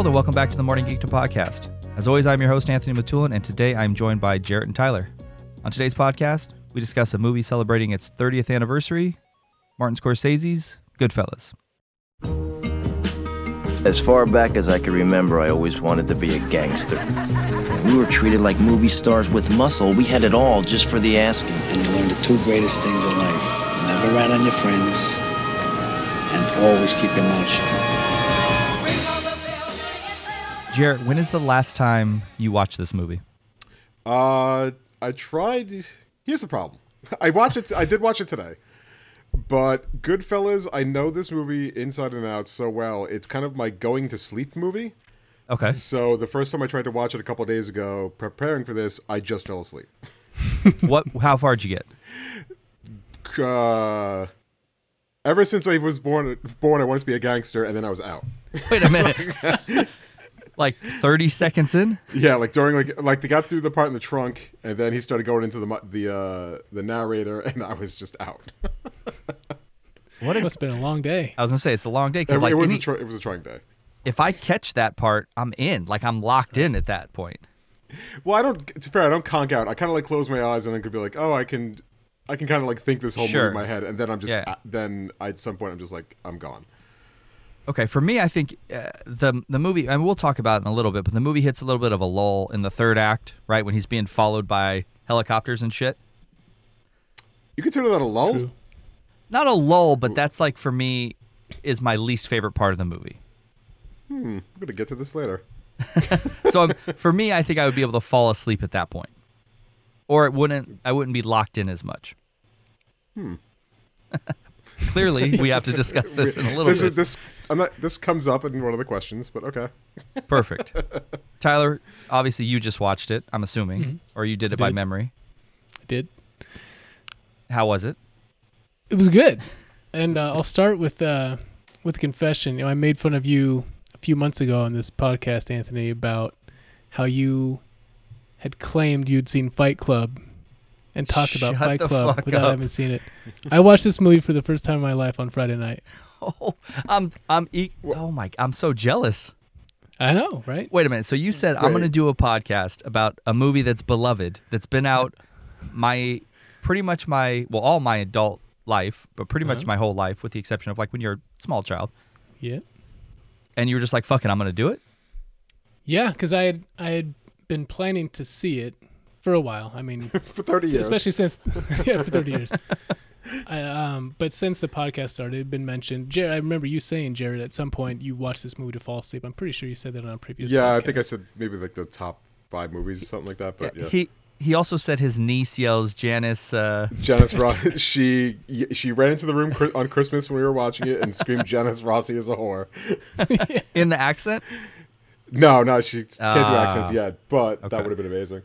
Hello, world, and welcome back to the Morning Geek Geekdom podcast. As always, I'm your host, Anthony Matulin, and today I'm joined by Jarrett and Tyler. On today's podcast, we discuss a movie celebrating its 30th anniversary, Martin Scorsese's Goodfellas. As far back as I can remember, I always wanted to be a gangster. We were treated like movie stars with muscle. We had it all just for the asking. And you learn the two greatest things in life. Never rat on your friends, and always keep your mouth shut. Jarrett, when is the last time you watched this movie? Uh, I tried. Here's the problem. I watched it. I did watch it today, but Goodfellas. I know this movie inside and out so well. It's kind of my going to sleep movie. Okay. So the first time I tried to watch it a couple days ago, preparing for this, I just fell asleep. what? How far did you get? Uh, ever since I was born, born, I wanted to be a gangster, and then I was out. Wait a minute. Like 30 seconds in? Yeah, like during like like they got through the part in the trunk, and then he started going into the the uh the narrator, and I was just out. What It a, must have been a long day. I was gonna say it's a long day It, because like it was any- a tr- it was a trying day. if I catch that part, I'm in. Like I'm locked in at that point. Well, I don't. To be fair, I don't conk out. I kind of like close my eyes and I could be like, oh, I can, I can kind of like think this whole Sure. movie in my head, and then I'm just, Yeah. uh, then at some point I'm just like, I'm gone. Okay, for me, I think uh, the the movie, and we'll talk about it in a little bit, but the movie hits a little bit of a lull in the third act, right when he's being followed by helicopters and shit. You consider that a lull? True. Not a lull, but that's like for me is my least favorite part of the movie. Hmm. I'm gonna get to this later. So I'm, for me, I think I would be able to fall asleep at that point, or it wouldn't. I wouldn't be locked in as much. Hmm. Clearly, we have to discuss this in a little This bit. is this. I'm not. This comes up in one of the questions, but okay. Perfect. Tyler, obviously you just watched it. I'm assuming, Mhm. or you did I it by memory. I did. How was it? It was good. And uh, I'll start with uh, with a confession. You know, I made fun of you a few months ago on this podcast, Anthony, about how you had claimed you'd seen Fight Club and talked about Fight Club without up. having seen it. I watched this movie for the first time in my life on Friday night. Oh, I'm I'm e- oh my I'm so jealous. I know, right? Wait a minute. So you said I'm going to do a podcast about a movie that's beloved, that's been out my pretty much my well all my adult life, but pretty much Uh-huh. my whole life with the exception of like when you're a small child. Yeah. And you were just like "Fucking, I'm going to do it. Yeah, because I had I had been planning to see it for a while. I mean, For 30 S- years. especially since yeah for 30 years I, um but since the podcast started it had been mentioned Jarrett i remember you saying Jarrett at some point you watched this movie to fall asleep i'm pretty sure you said that on a previous yeah, I think I said maybe like the top five movies or something like that. But yeah, He he also said his niece yells Janice uh Janice Rossi. She she ran into the room on Christmas when we were watching it and screamed, "Janice Rossi is a whore." in the accent. No, no, she can't do Ah. accents yet, but Okay. that would have been amazing.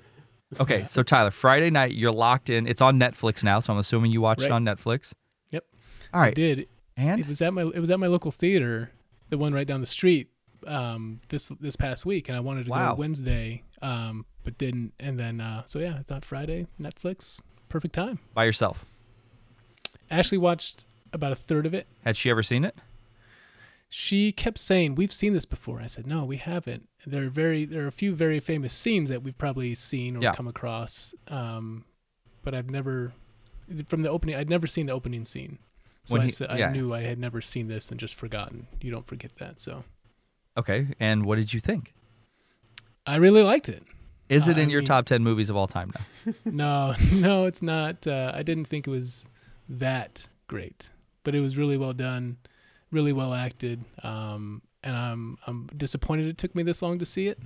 Okay, so Tyler, Friday night you're locked in. It's on Netflix now, so I'm assuming you watched it on Netflix. Yep. All i did. And it was at my it was at my local theater the one right down the street um this this past week and i wanted to Wow. go wednesday um but didn't and then uh so yeah i thought friday netflix perfect time by yourself. ashley watched about a third of it Had she ever seen it? she kept saying we've seen this before i said no we haven't there are very there are a few very famous scenes that we've probably seen or Yeah. come across um but i've never from the opening i'd never seen the opening scene so When I, he- yeah. I knew i had never seen this and just forgotten you don't forget that so Okay. And what did you think? i really liked it Is it in I your mean- top 10 movies of all time now? no no it's not uh, i didn't think it was that great but it was really well done really well acted um, and i'm i'm disappointed it took me this long to see it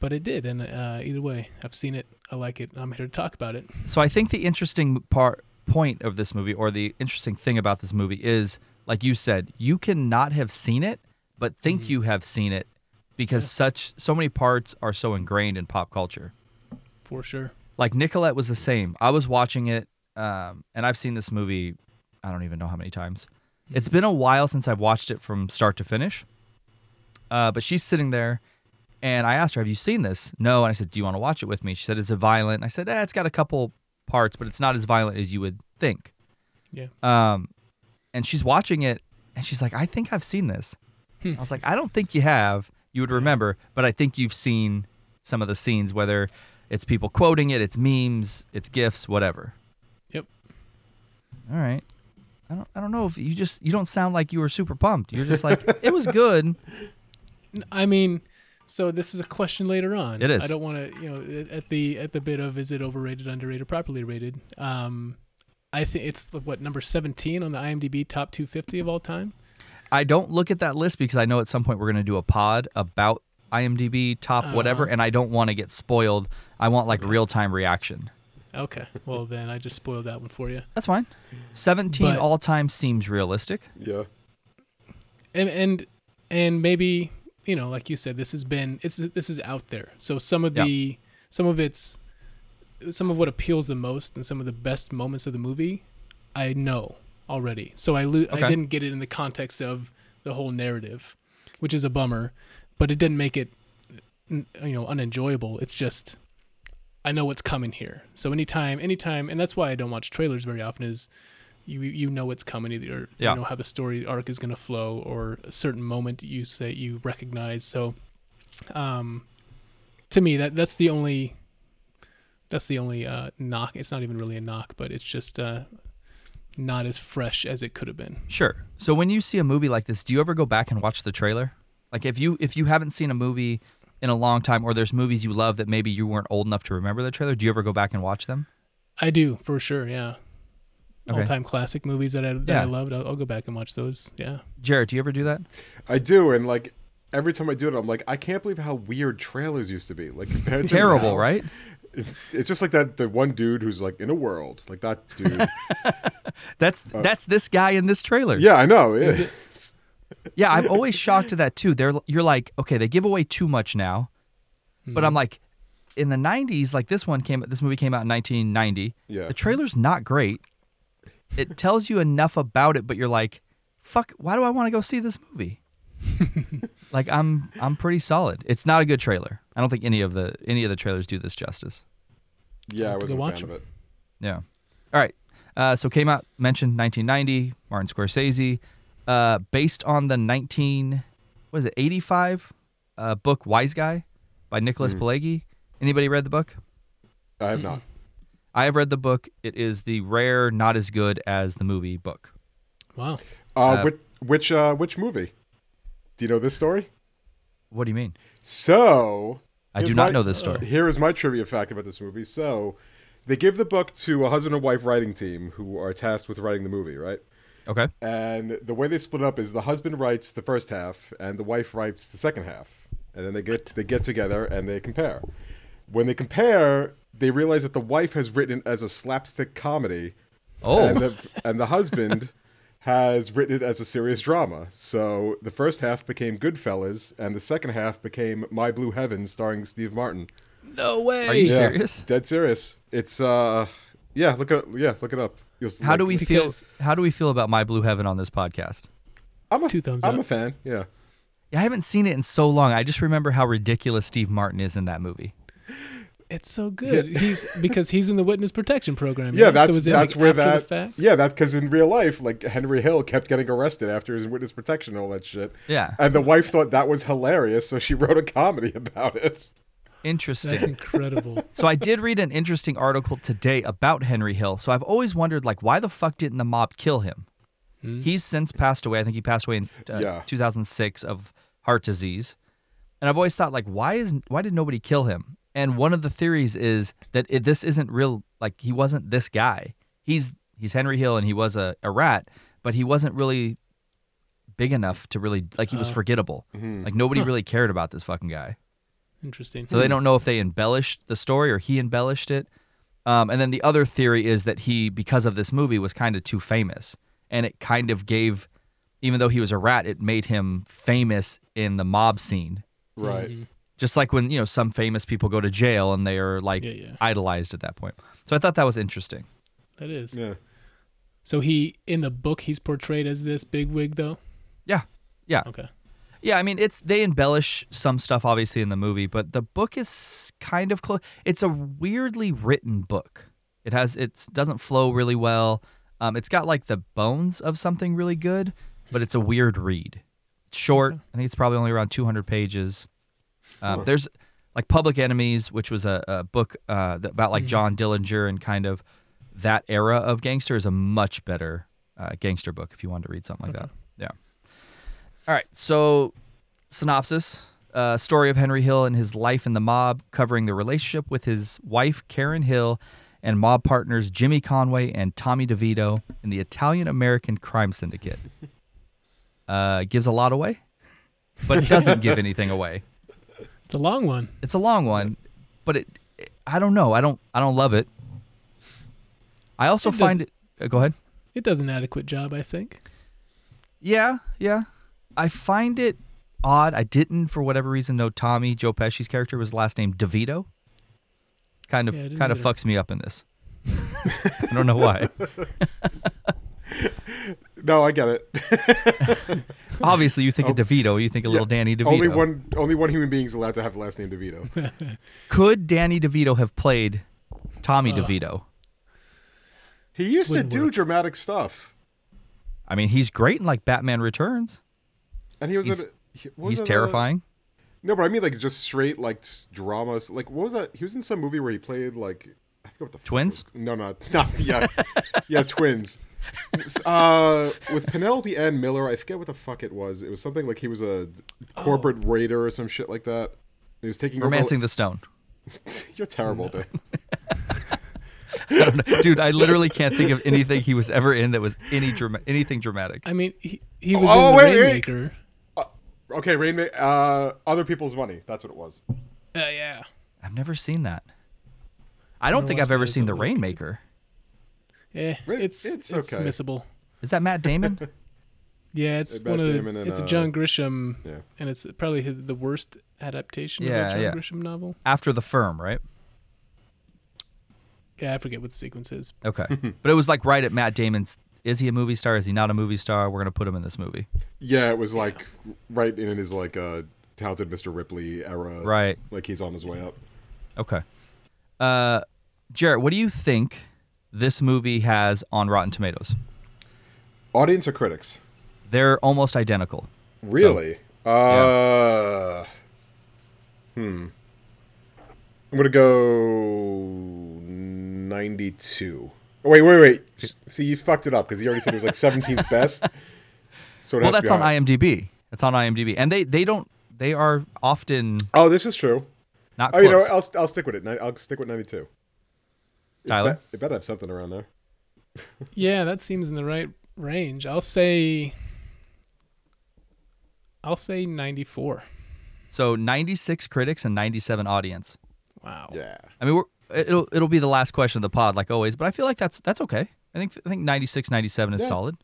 but it did and uh, either way i've seen it i like it i'm here to talk about it So I think the interesting part point of this movie or the interesting thing about this movie is like you said, you cannot have seen it but think Mm-hmm. you have seen it because such so many parts are so ingrained in pop culture. for sure Like Nicolette was the same. I was watching it um, and I've seen this movie I don't even know how many times. It's been a while since I've watched it from start to finish. Uh, but she's sitting there, and I asked her, "Have you seen this?" No, and I said, "Do you want to watch it with me?" She said, "It's a violent." I said, "Eh, it's got a couple parts, but it's not as violent as you would think." yeah Um, and she's watching it, and she's like, "I think I've seen this," I was like, I don't think you have. You would remember, but I think you've seen some of the scenes, whether it's people quoting it, it's memes, it's gifs, whatever. Yep. All right. I don't. I don't know if you just you don't sound like you were super pumped. You're just like it was good. I mean, so this is a question later on. It is. I don't want to, you know, at- the at the bit of is it overrated, underrated, properly rated. Um, I think it's what number seventeen on the IMDb top 250 of all time. I don't look at that list because I know at some point we're going to do a pod about IMDb top whatever, Uh-huh. and I don't want to get spoiled. I want like real time reaction. Okay, well then I just spoiled that one for you. That's fine. 17 But- all time seems realistic. Yeah. and and and maybe you know like you said this has been it's this is out there so some of Yeah. the some of its some of what appeals the most and some of the best moments of the movie i know already so i lo- Okay. i didn't get it in the context of the whole narrative which is a bummer but it didn't make it n- you know unenjoyable it's just i know what's coming here so anytime anytime and that's why i don't watch trailers very often is you you know what's coming either Yeah. you know how the story arc is going to flow or a certain moment you say you recognize so um to me that that's the only that's the only uh knock it's not even really a knock but it's just uh not as fresh as it could have been Sure. So when you see a movie like this, do you ever go back and watch the trailer? Like if you if you haven't seen a movie in a long time or there's movies you love that maybe you weren't old enough to remember the trailer, do you ever go back and watch them? i do for sure yeah Okay. all-time classic movies that i that Yeah. i loved I'll, I'll go back and watch those yeah Jarrett, do you ever do that? I do, and like every time I do it, I'm like, I can't believe how weird trailers used to be. Like compared to Terrible, now, right? It's it's just like that the one dude who's like in a world like that dude. That's that's this guy in this trailer. Uh, yeah, I know. Yeah. Yeah, I'm always shocked at that too. They're you're like, okay, they give away too much now. But Mm-hmm. I'm like in the 90s, like this one came this movie came out in 1990. Yeah. The trailer's not great. It tells you enough about it, but you're like, fuck, why do I want to go see this movie? like I'm I'm pretty solid. It's not a good trailer. I don't think any of the any of the trailers do this justice. Yeah, I wasn't a watch fan of it. Yeah. All right. Uh, so came out mentioned 1990. Martin Scorsese, uh, based on the 19 what is it 85 uh, book Wiseguy by Nicholas Pileggi. Anybody read the book? I have not. I have read the book. It is the rare, not as good as the movie book. wow Uh, Uh, which which uh, which movie? Do you know this story? What do you mean? So I do not my- know this story. Here is my trivia fact about this movie. So they give the book to a husband and wife writing team who are tasked with writing the movie, right? Okay. And the way they split up is the husband writes the first half and the wife writes the second half. And then they get they get together and they compare. When they compare, they realize that the wife has written it as a slapstick comedy Oh, and the and the husband has written it as a serious drama. So the first half became Goodfellas, and the second half became My Blue Heaven, starring Steve Martin. no way are you Yeah, serious? Dead serious. It's uh, yeah. Look it. Yeah, look it up. You'll, How like- do we Because- feel? How do we feel about My Blue Heaven on this podcast? I'm a Two thumbs I'm up. a fan. Yeah. Yeah, I haven't seen it in so long. I just remember how ridiculous Steve Martin is in that movie. It's so good. He's because he's in the witness protection program. Yeah, right? that's so that's like, where that. Yeah, that's because in real life, like Henry Hill kept getting arrested after his witness protection, and all that shit. Yeah. And the wife thought that was hilarious, so she wrote a comedy about it. Interesting. That's incredible. So I did read an interesting article today about Henry Hill. So I've always wondered, like, why the fuck didn't the mob kill him? Hmm? He's since passed away. I think he passed away in uh, Yeah. 2006 of heart disease. And I've always thought, like, why is why did nobody kill him? And one of the theories is that it, this isn't real. Like, he wasn't this guy. He's he's Henry Hill, and he was a, a rat, but he wasn't really big enough to really like. He was Oh. forgettable. Mm-hmm. Like nobody really cared about this fucking guy. Interesting. So they don't know if they embellished the story or he embellished it. Um, and then the other theory is that he, because of this movie, was kind of too famous, and it kind of gave, even though he was a rat, it made him famous in the mob scene. Right. Mm-hmm. Just like when you know some famous people go to jail and they are like Yeah, yeah. idolized at that point. So I thought that was interesting. that is. Yeah. So he in the book he's portrayed as this big wig though. Yeah, yeah, Okay. Yeah. I mean, it's they embellish some stuff obviously in the movie, but the book is kind of close. It's a weirdly written book. It has it doesn't flow really well. Um, it's got like the bones of something really good, but it's a weird read. It's short. I think it's probably only around 200 pages. Um, Huh. There's like Public Enemies, which was a, a book uh, about like Mhm. John Dillinger and kind of that era of gangster is a much better uh, gangster book if you wanted to read something like Okay. that. All right. So, synopsis: uh, Story of Henry Hill and his life in the mob, covering the relationship with his wife Karen Hill and mob partners Jimmy Conway and Tommy DeVito in the Italian American crime syndicate. Uh, gives a lot away, but it doesn't give anything away. It's a long one. It's a long one, but it, it- I don't know. I don't I don't love it. I also It find it. Uh, go ahead. It does an adequate job, I think. Yeah, yeah. I find it odd. I didn't, for whatever reason, know Tommy Joe Pesci's character was last name DeVito. Kind of, Yeah, kind of fucks me up in this. I don't know why. No, I get it. Obviously, you think Oh. of DeVito, you think a little Danny DeVito. only one, only one human being is allowed to have the last name DeVito. Could Danny DeVito have played Tommy Uh. DeVito? He used to Wouldn't do work. dramatic stuff, I mean, he's great in like Batman Returns. And he was. He's- in, he- what was He's that, uh, terrifying. no, but I mean like just straight like dramas. Like what was that? He was in some movie where he played like I forget what the Twins? was- No, no, not yeah, yeah, twins. Uh, with Penelope Ann Miller, I forget what the fuck it was. It was something like he was a corporate raider or some shit like that. He was taking over- Romancing the Stone. You're terrible, dude. I. Dude, I literally can't think of anything he was ever in that was any drama- anything dramatic. I mean, he, he was Oh, in the wait, wait. Rainmaker. Okay, Rain. Ma- Uh, other people's money. That's what it was. Uh, yeah. I've never seen that. I don't gonna think I've ever seen The. Rainmaker. Rain- it's it's it's, okay. missable. Is that Matt Damon? Yeah, it's Matt one of the, and, it's a uh, John Grisham, yeah. and it's probably his, the worst adaptation Yeah, of a John yeah. Grisham novel. After the Firm, right? Yeah, I forget what the sequence is. Okay. but it was like right at Matt Damon's. Is he a movie star? Is he not a movie star? We're gonna put him in this movie. Yeah, it was like right in his like uh, talented Mr. Ripley era. Right. Like he's on his way up. Okay. Uh, Jarrett, what do you think this movie has on Rotten Tomatoes? Audience or critics? They're almost identical. Really? uh, hmm. I'm gonna go ninety-two. Oh, wait, wait, wait. See, you fucked it up because you already said it was like 17th best. So it Well, that's on high. IMDb. It's on IMDb, and they they don't they are often Oh, this is true. not Oh, close. you know. I'll I'll stick with it. I'll stick with 92. It Tyler? bet- It better have something around there. Yeah, that seems in the right range. I'll say. I'll say 94. So 96 critics and 97 audience. Wow. Yeah. I mean, we're, it'll it'll be the last question of the pod, like always. But I feel like that's that's okay. I think I think 96, 97 is Yeah. solid.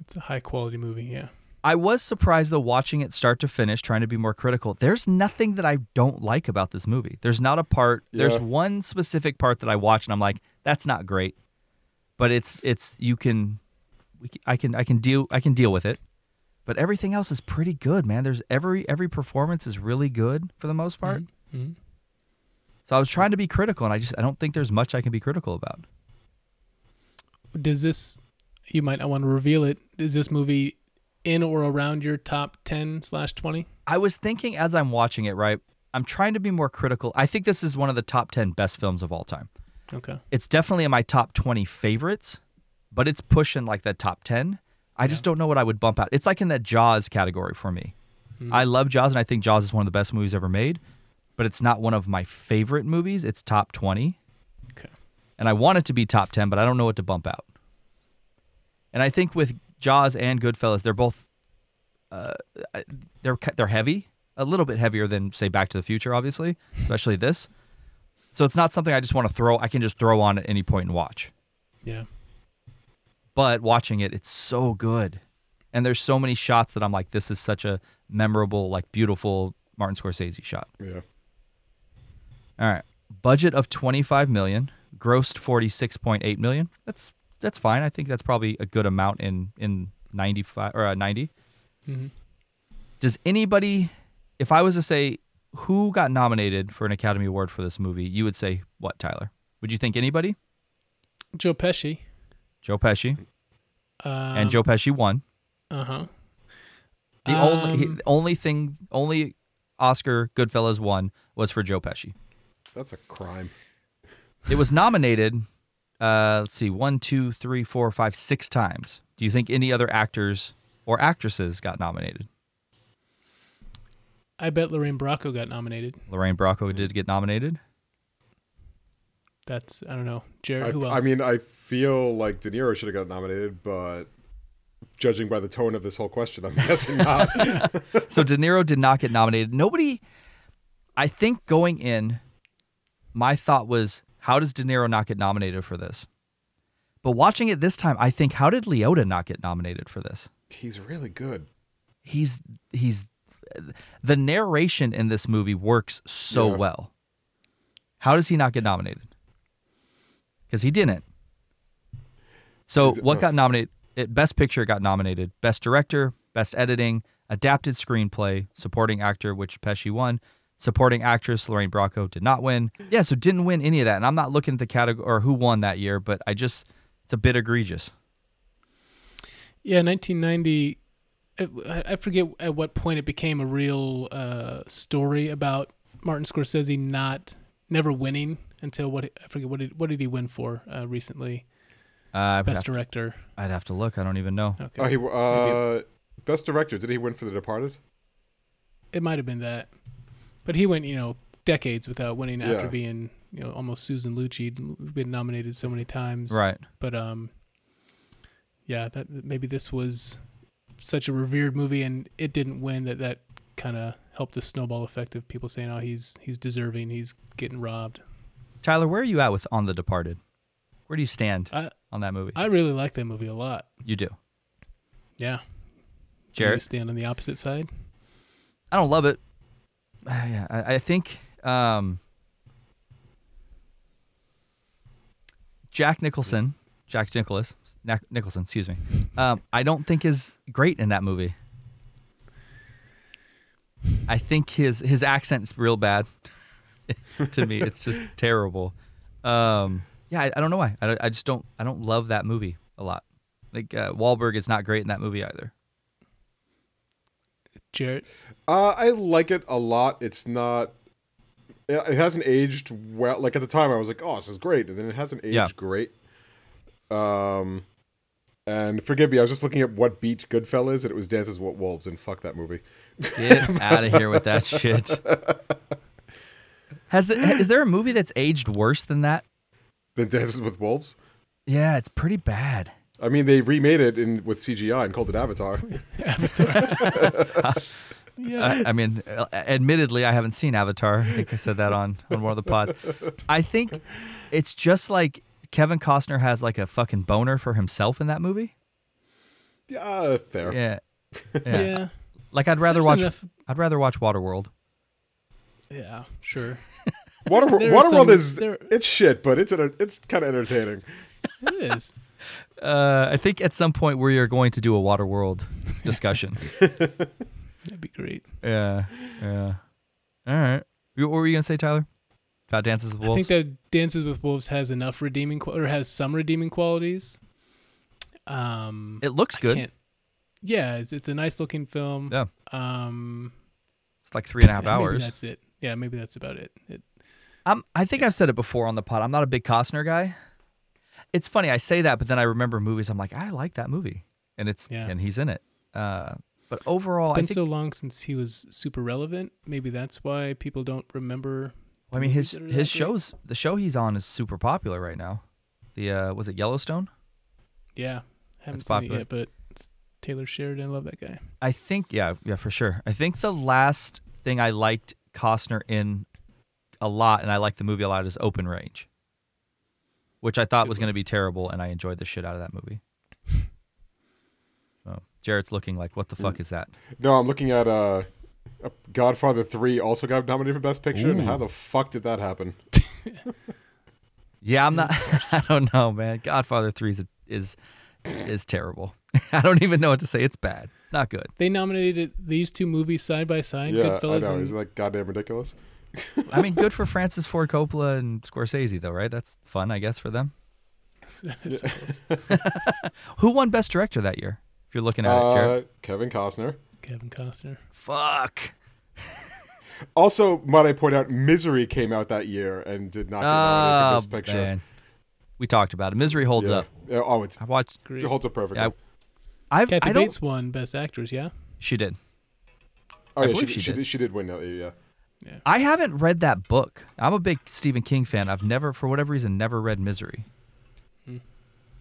It's a high quality movie. Yeah. I was surprised though watching it start to finish, trying to be more critical. There's nothing that I don't like about this movie. There's not a part. There's one specific part that I watch and I'm like, that's not great. But it's it's you can, we can I can I can deal I can deal with it. But everything else is pretty good, man. There's every every performance is really good for the most part. hmm So I was trying to be critical, and I just I don't think there's much I can be critical about. Does this? You might not want to reveal it. Is this movie in or around your top 10 slash 20? I was thinking as I'm watching it, right? I'm trying to be more critical. I think this is one of the top 10 best films of all time. Okay. It's definitely in my top 20 favorites, but it's pushing like that top 10. I just don't know what I would bump out. It's like in that Jaws category for me. Hmm. I love Jaws, and I think Jaws is one of the best movies ever made, but it's not one of my favorite movies. It's top 20. Okay. and I want it to be top 10, but I don't know what to bump out. And I think with Jaws and Goodfellas, they're both uh, they're they're heavy, a little bit heavier than say Back to the Future, obviously, especially this. So it's not something I just want to throw. I can just throw on at any point and watch. Yeah. But watching it, it's so good, and there's so many shots that I'm like, this is such a memorable, like beautiful Martin Scorsese shot. Yeah. All right. Budget of 25 million, grossed 46.8 million. That's that's fine. I think that's probably a good amount in in 95 or uh, 90. Mhm. Does anybody if I was to say who got nominated for an Academy Award for this movie, you would say what, Tyler? Would you think anybody? Joe Pesci. Joe Pesci. Um, and Joe Pesci won. Uh huh. The only he, Um, only thing only Oscar Goodfellas won was for Joe Pesci. That's a crime. It was nominated. Uh, let's see, one, two, three, four, five, six times. Do you think any other actors or actresses got nominated? I bet Lorraine Bracco got nominated. Lorraine Bracco did get nominated. That's I don't know. Jarrett, I, who else? I mean, I feel like De Niro should have got nominated, but judging by the tone of this whole question, I'm guessing not. So De Niro did not get nominated. Nobody, I think going in, my thought was, how does De Niro not get nominated for this? But watching it this time, I think, how did Liotta not get nominated for this? He's really good. He's he's the narration in this movie works so Yeah. well. How does he not get nominated? Because he didn't. So it- what oh. got nominated? It, Best Picture got nominated. Best Director, Best Editing, Adapted Screenplay, Supporting Actor, which Pesci won. Supporting Actress Lorraine Bracco did not win. Yeah, so didn't win any of that. And I'm not looking at the category or who won that year, but I just it's a bit egregious. yeah, 1990. I I forget at what point it became a real uh, story about Martin Scorsese not never winning until what I forget what did what did he win for uh, recently? Uh, I'd, have Best to, director. I'd have to look. I don't even know. Okay, Oh, he uh, best director. Did he win for The Departed? it might have been that, but he went you know decades without winning after being you know almost Susan Lucci, been nominated so many times. Right. but um yeah that maybe this was such a revered movie and it didn't win that that kind of helped the snowball effect of people saying oh he's he's deserving he's getting robbed Tyler, where are you at with On the Departed? Where do you stand i on that movie? i really like that movie a lot you do. yeah Do you Jarrett? stand on the opposite side I don't love it. Yeah, I, I think um, Jack Nicholson, Jack Nicholas, Nic- Nicholson, excuse me. Um, I don't think is great in that movie. I think his his accent is real bad. to me, it's just terrible. Um, yeah, I, I don't know why. I, I just don't. I don't love that movie a lot. Like uh, Wahlberg is not great in that movie either. Jarrett Uh, I like it a lot. It's not. It it hasn't aged well. Like at the time, I was like, "Oh, this is great," and then it hasn't aged Yeah. great. Um, and forgive me, I was just looking at what beat Goodfellas, and it was Dances with Wolves, and fuck that movie. Get out of here with that shit. Has the, is there a movie that's aged worse than that? Than Dances with Wolves. Yeah, it's pretty bad. I mean, they remade it in with CGI and called it Avatar. Avatar. yeah I, I mean, uh, admittedly, I haven't seen Avatar. I think I said that on on one of the pods. I think it's just like Kevin Costner has like a fucking boner for himself in that movie. yeah, fair. Yeah, yeah, yeah. Like I'd rather There's watch. enough- I'd rather watch Waterworld. yeah sure Water, Waterworld some- is there- it's shit, but it's enter- it's kind of entertaining. it is Uh, I think at some point we are going to do a Waterworld discussion. that'd be great yeah, yeah. All right. What were you gonna say, Tyler? About Dances with Wolves? I think that Dances with Wolves has enough redeeming qual- or has some redeeming qualities. Um, it looks good. Yeah, it's, it's a nice looking film. Yeah. Um, It's like three and a half maybe hours. that's it. Yeah, maybe that's about it. it I'm, I think I've said it before on the pod. I'm not a big Costner guy. It's funny I say that, but then I remember movies. I'm like, I like that movie, and it's Yeah. and he's in it. Uh, but overall, it's been think. so long since he was super relevant. Maybe that's why people don't remember. I mean, his movies that are his that great. shows, the show he's on is super popular right now. The uh, was it Yellowstone? Yeah, haven't It's seen popular. it yet, but it's Taylor Sheridan. I love that guy. I think yeah, yeah, for sure. I think the last thing I liked Costner in a lot, and I liked the movie a lot, is Open Range, which I thought was going to be terrible, and I enjoyed the shit out of that movie. So Jarrett's looking like, what the fuck is that? No, I'm looking at uh, Godfather Three also got nominated for Best Picture, and how the fuck did that happen? Yeah, I'm not. I don't know, man. Godfather Three is is is terrible. I don't even know what to say. It's bad. It's not good. They nominated these two movies side by side. yeah, I Goodfellas know. and Isn't that goddamn ridiculous? I mean, good for Francis Ford Coppola and Scorsese, though, right? That's fun, I guess, for them. Who won Best Director that year? If you're looking at it, Jarrett. Uh, Kevin Costner. Kevin Costner. Fuck. Also, might I point out, Misery came out that year and did not get nominated for Oh, Best Picture. man. We talked about it. Misery holds Yeah. up. Yeah, Oh, it's, I watched. Great. it holds up perfectly. Yeah, I've, Kathy I don't. Bates won Best Actress. Yeah. She did. oh, I yeah, believe she, she she, did. did. She did win that year. Yeah. I haven't read that book. I'm a big Stephen King fan. I've never, for whatever reason, never read Misery. Hmm.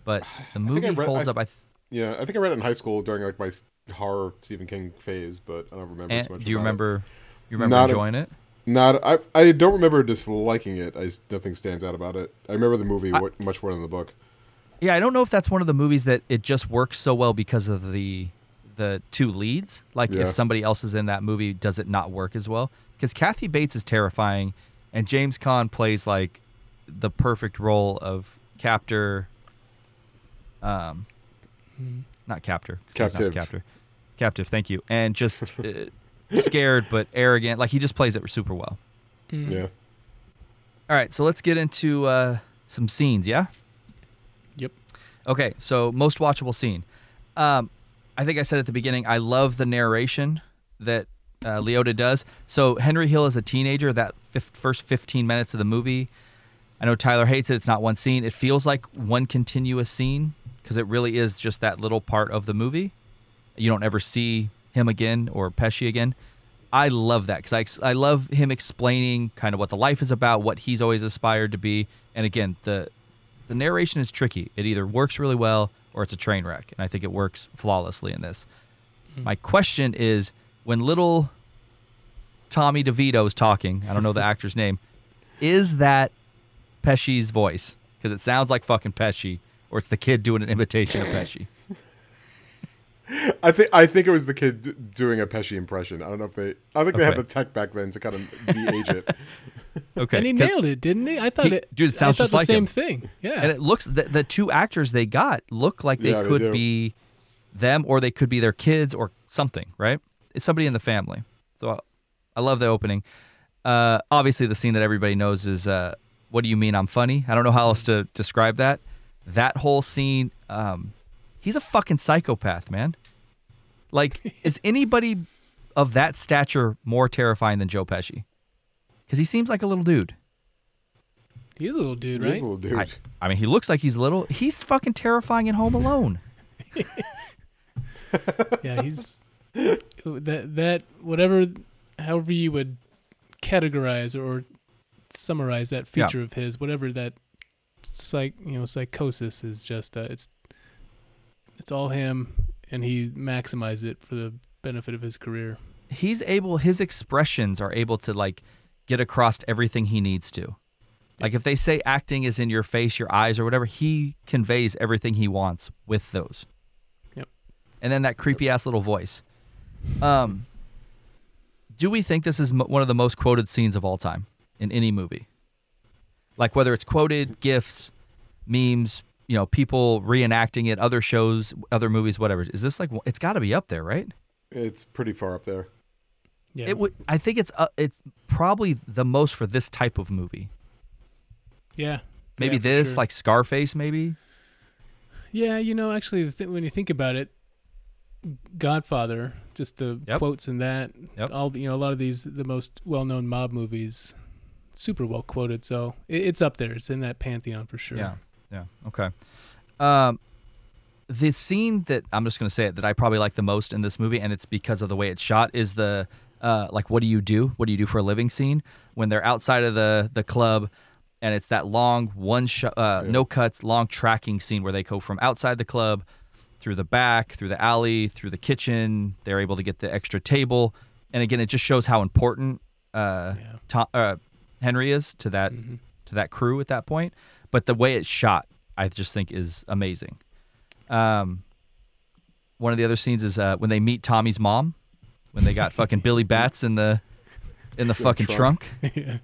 But the think I movie read- holds I- up. I th- Yeah, I think I read it in high school during like my horror Stephen King phase, but I don't remember as and, much. do you about it. remember? You remember Not a- enjoying it? Not, I, I don't remember disliking it. I s- nothing stands out about it. I remember the movie I- much more than the book. Yeah, I don't know if that's one of the movies that it just works so well because of the the two leads. Like Yeah. if somebody else is in that movie, does it not work as well? Because Kathy Bates is terrifying, and James Caan plays like the perfect role of captor. Um, not captor. 'cause he's not the Captive. Captor. Captive. Thank you. And just uh, scared but arrogant. Like he just plays it super well. Mm. Yeah. All right, so let's get into uh, some scenes. Yeah. Yep. Okay, so most watchable scene. Um, I think I said at the beginning, I love the narration that uh, Liotta does. So Henry Hill is a teenager. That fif- first 15 minutes of the movie, I know Tyler hates it. It's not one scene. It feels like one continuous scene because it really is just that little part of the movie. You don't ever see him again or Pesci again. I love that because I, I love him explaining kind of what the life is about, what he's always aspired to be, and again the the narration is tricky. It either works really well or it's a train wreck, and I think it works flawlessly in this. Hmm. My question is, when little Tommy DeVito is talking, I don't know the actor's name, is that Pesci's voice? Because it sounds like fucking Pesci, or it's the kid doing an imitation of Pesci. I think I think it was the kid d- doing a Pesci impression. I don't know if they. I think they had the tech back then to kind of de-age it. Okay, And he nailed it, didn't he? I thought He- it. dude, it sounds I thought just the like same him. thing. Yeah. and it looks the, the two actors they got look like they Yeah, could do. be them or they could be their kids or something right it's somebody in the family so i, I love the opening uh, obviously the scene that everybody knows is uh, what do you mean i'm funny i don't know how else to describe that that whole scene um, he's a fucking psychopath man like is anybody of that stature more terrifying than joe pesci because he seems like a little dude He's a little dude, He is right? a little dude. I, I mean, he looks like he's little. He's fucking terrifying in Home Alone. yeah, he's that that whatever, however you would categorize or summarize that Yeah. feature of his, whatever that psych you know psychosis is, just uh, it's it's all him, and he maximized it for the benefit of his career. He's able. His expressions are able to like get across everything he needs to. Like if they say acting is in your face, your eyes, or whatever, he conveys everything he wants with those. Yep. And then that creepy ass little voice. Um. Do we think this is mo- one of the most quoted scenes of all time in any movie? Like whether it's quoted, gifs, memes, you know, people reenacting it, other shows, other movies, whatever. Is this like it's got to be up there, right? It's pretty far up there. Yeah, It would. I think it's uh, it's probably the most for this type of movie. yeah, Maybe Yeah, this, sure. like Scarface, maybe. Yeah, you know, actually, the th- when you think about it, Godfather, just the Yep. quotes in that, Yep. all you know, a lot of these the most well-known mob movies, super well quoted. So it, it's up there. It's in that pantheon for sure. Yeah. Yeah. Okay. Um, the scene that I'm just gonna say it that I probably like the most in this movie, and it's because of the way it's shot, is the uh, like, what do you do? What do you do for a living? Scene when they're outside of the the club, and it's that long one shot, uh, no cuts, long tracking scene where they go from outside the club through the back, through the alley, through the kitchen. They're able to get the extra table, and again, it just shows how important uh, Yeah. Tom, uh, Henry is to that Mhm. to that crew at that point. But the way it's shot, I just think is amazing. Um, one of the other scenes is uh, when they meet Tommy's mom, when they got fucking Billy Batts in the in the fucking trunk. trunk. yeah.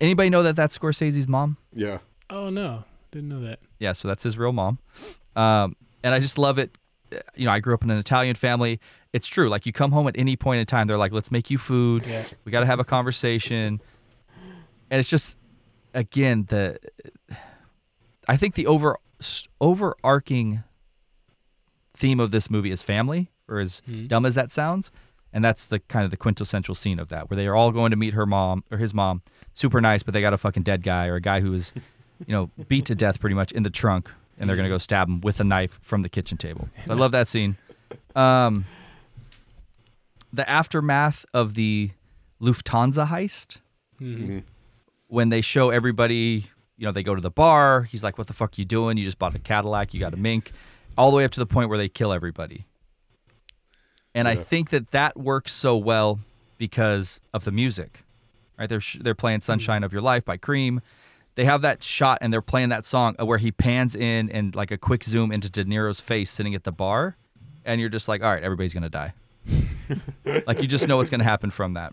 Anybody know that that's Scorsese's mom? Yeah. Oh no, didn't know that. Yeah, so that's his real mom. Um, and I just love it. Uh, You know, I grew up in an Italian family. It's true. Like you come home at any point in time, they're like, "Let's make you food. Yeah. We got to have a conversation." And it's just, again, the. I think the over overarching theme of this movie is family or as hmm. dumb as that sounds. And that's the kind of the quintessential scene of that, where they are all going to meet her mom or his mom, super nice, but they got a fucking dead guy or a guy who was, you know, beat to death pretty much in the trunk, and they're gonna go stab him with a knife from the kitchen table. So I love that scene. Um, the aftermath of the Lufthansa heist, mm-hmm. Mm-hmm. when they show everybody, you know, they go to the bar. He's like, "What the fuck are you doing? You just bought a Cadillac. You got a mink," all the way up to the point where they kill everybody. And I think that that works so well because of the music, right? They're sh- they're playing "Sunshine of Your Life" by Cream. They have that shot and they're playing that song uh, where he pans in and like a quick zoom into De Niro's face sitting at the bar, and you're just like, all right, everybody's gonna die. like you just know what's gonna happen from that.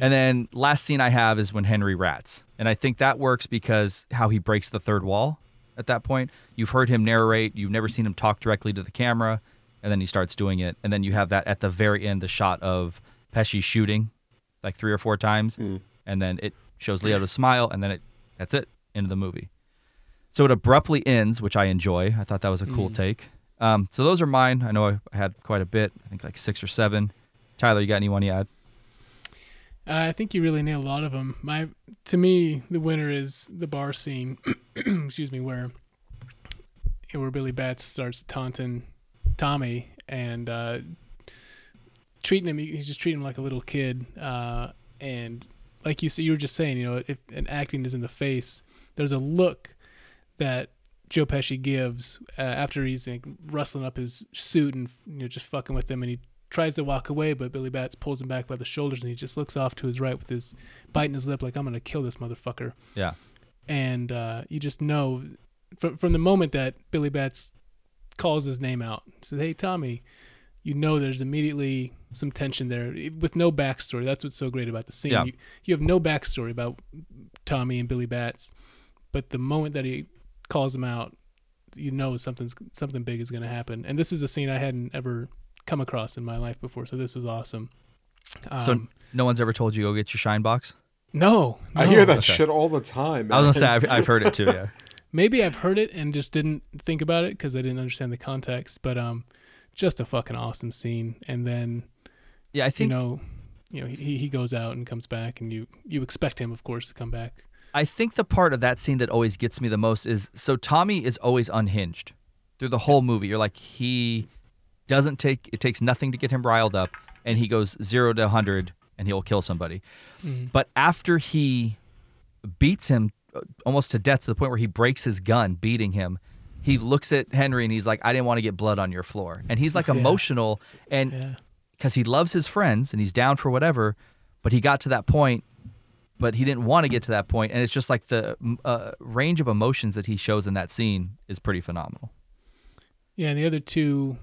And then last scene I have is when Henry rats. And I think that works because how he breaks the third wall at that point. You've heard him narrate, you've never seen him talk directly to the camera, and then he starts doing it. And then you have that at the very end, the shot of Pesci shooting like three or four times. And then it shows Liotta smile, and then it that's it, into the movie. So it abruptly ends, which I enjoy. I thought that was a cool take. Um, so those are mine. I know I had quite a bit. I think like six or seven. Tyler, you got anyone you add? Uh, I think you really nailed a lot of them. My, to me, the winner is the bar scene. excuse me, where where Billy Batts starts taunting Tommy and uh, treating him. He's just treating him like a little kid. Uh, and like you said, you were just saying, you know, if an acting is in the face, there's a look that Joe Pesci gives uh, after he's like, rustling up his suit and you know just fucking with him, and he tries to walk away, but Billy Batts pulls him back by the shoulders, and he just looks off to his right with his biting his lip, like I'm gonna kill this motherfucker. Yeah. And uh, you just know from from the moment that Billy Batts calls his name out, says, "Hey Tommy," you know there's immediately some tension there with no backstory. That's what's so great about the scene. Yeah. You, you have no backstory about Tommy and Billy Batts, but the moment that he calls him out, you know something's something big is going to happen. And this is a scene I hadn't ever come across in my life before, so this was awesome. So Um, no one's ever told you go get your shine box? no, I hear that Okay. shit all the time. I was gonna say I've, I've heard it too. Yeah. Maybe I've heard it and just didn't think about it because I didn't understand the context. But um, just a fucking awesome scene. And then Yeah, I think you know, you know, he he goes out and comes back, and you you expect him, of course, to come back. I think the part of that scene that always gets me the most is so Tommy is always unhinged through the whole movie. You're like he doesn't take it takes nothing to get him riled up, and he goes zero to hundred, and he'll kill somebody. But after he beats him uh, almost to death to the point where he breaks his gun, beating him. He looks at Henry and he's like, "I didn't want to get blood on your floor," and he's like Yeah. emotional, and Yeah. because he loves his friends and he's down for whatever, but he got to that point, but he didn't want to get to that point, and it's just like the uh, range of emotions that he shows in that scene is pretty phenomenal. Yeah, and the other two,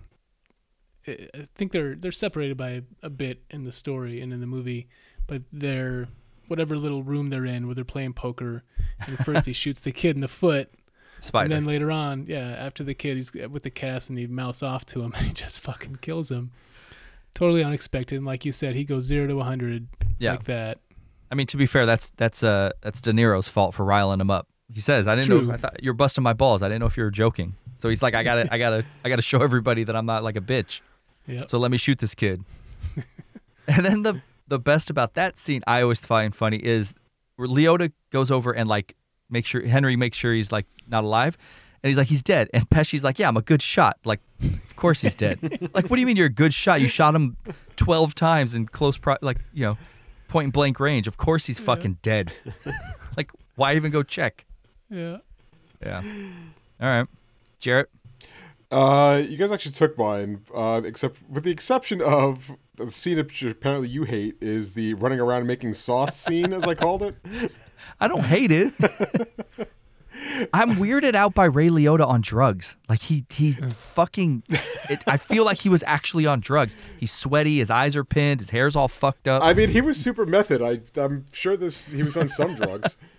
I think they're they're separated by a, bit in the story and in the movie, but they're whatever little room they're in where they're playing poker. And first he shoots the kid in the foot, Spider. and then later on, yeah, after the kid, he's with the cast and he mouths off to him and he just fucking kills him. Totally unexpected. And like you said, he goes zero to 100 Yeah. like that. I mean, to be fair, that's that's uh that's De Niro's fault for riling him up. He says, "I didn't know. True. I thought you're busting my balls. I didn't know if you were joking." So he's like, "I gotta, I gotta, I gotta show everybody that I'm not like a bitch." Yep. So let me shoot this kid. and then the the best about that scene I always find funny is where Liotta goes over and like make sure Henry makes sure he's like not alive. And he's like, he's dead. And Pesci's like, yeah, I'm a good shot. Like, of course he's dead. like, what do you mean you're a good shot? You shot him 12 times in close, pro- like, you know, point blank range. Of course he's fucking dead. like, why even go check? Yeah. Yeah. All right. Jarrett. Uh, you guys actually took mine, uh, except with the exception of the scene that apparently you hate is the running around making sauce scene, as I called it. I don't hate it. I'm weirded out by Ray Liotta on drugs. Like he he fucking. It, I feel like he was actually on drugs. He's sweaty. His eyes are pinned. His hair's all fucked up. I mean, he was super method. I, I'm sure this he was on some drugs,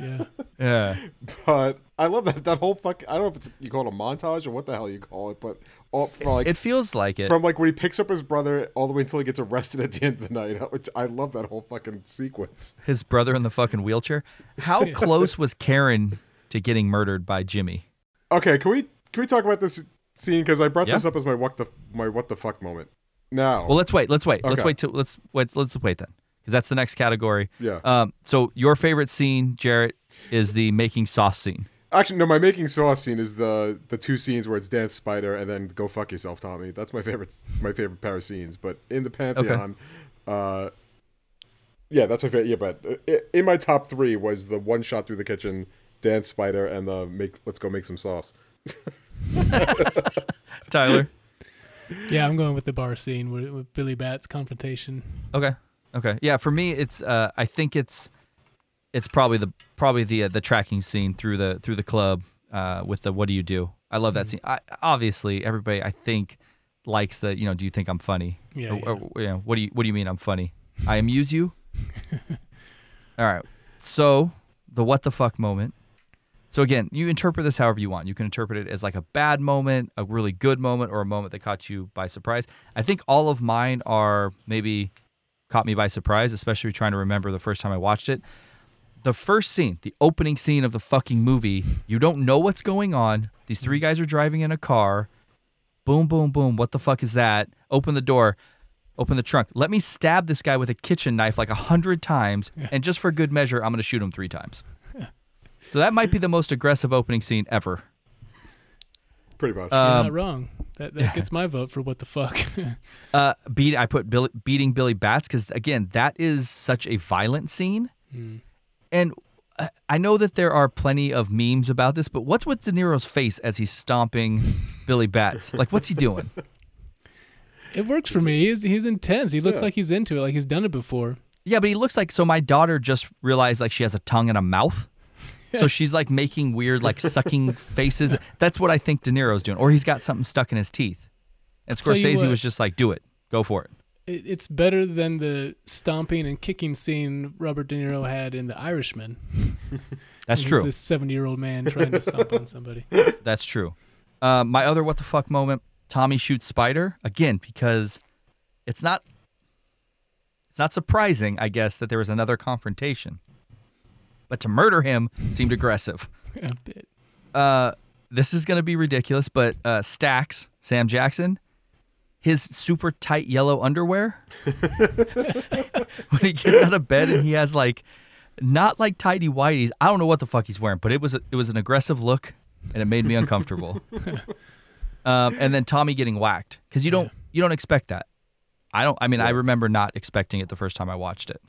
Yeah. yeah. but I love that that whole fuck. I don't know if it's you call it a montage or what the hell you call it, but all from like It feels like it. from like when he picks up his brother all the way until he gets arrested at the end of the night. Which I love that whole fucking sequence. His brother in the fucking wheelchair. How close was Karen to getting murdered by Jimmy? Okay, can we can we talk about this scene because I brought Yeah. this up as my what the my what the fuck moment. Now, Well, let's wait. Let's wait. Let's wait till let's let's let's wait then, because that's the next category. Yeah. Um. So your favorite scene, Jarrett, is the making sauce scene. actually, no, my making sauce scene is the the two scenes where it's dance spider and then go fuck yourself, Tommy. That's my favorite my favorite pair of scenes. But in the pantheon, uh, yeah, that's my favorite. Yeah, but uh, in my top three was the one shot through the kitchen, dance spider, and the make let's go make some sauce. Tyler. Yeah, I'm going with the bar scene with, with Billy Batts' confrontation. Okay. Okay. Yeah. For me, it's uh, I think it's it's probably the probably the uh, the tracking scene through the through the club uh, with the what do you do? I love Mm-hmm. that scene. I, obviously, everybody I think likes the you know do you think I'm funny? Yeah, Or- yeah. or, you know, what do you what do you mean I'm funny? I amuse you. All right. So the what the fuck moment. So again, you interpret this however you want. You can interpret it as like a bad moment, a really good moment, or a moment that caught you by surprise. I think all of mine are maybe caught me by surprise, especially trying to remember the first time I watched it. The first scene, the opening scene of the fucking movie, you don't know what's going on. These three guys are driving in a car. Boom, boom, boom. What the fuck is that? Open the door. Open the trunk. Let me stab this guy with a kitchen knife like a hundred times, and just for good measure, I'm gonna shoot him three times. So that might be the most aggressive opening scene ever. Pretty much. You're Um, not wrong. That that gets my vote for what the fuck. Uh, beat. I put Billy, beating Billy Batts because again, that is such a violent scene, and uh, I know that there are plenty of memes about this. But what's with De Niro's face as he's stomping Billy Batts? Like, what's he doing? it works for me. He's he's intense. He looks Yeah. like he's into it, like he's done it before. Yeah, but he looks like so. My daughter just realized like she has a tongue and a mouth. So she's like making weird, like sucking faces. That's what I think De Niro's doing, or he's got something stuck in his teeth. And Scorsese what. was just like, "Do it, go for it." It, it's better than the stomping and kicking scene Robert De Niro had in The Irishman. That's true. This seventy-year-old man trying to stomp on somebody. That's true. Uh, my other what the fuck moment: Tommy shoots Spider again because it's not. It's not surprising, I guess, that there was another confrontation, but to murder him seemed aggressive. a bit. Uh, this is gonna be ridiculous, but uh, Stacks Sam Jackson, his super tight yellow underwear when he gets out of bed and he has like not like tidy whities. I don't know what the fuck he's wearing, but it was a, it was an aggressive look, and it made me uncomfortable. um, and then Tommy getting whacked because you don't you don't expect that. I don't. I mean, I remember not expecting it the first time I watched it.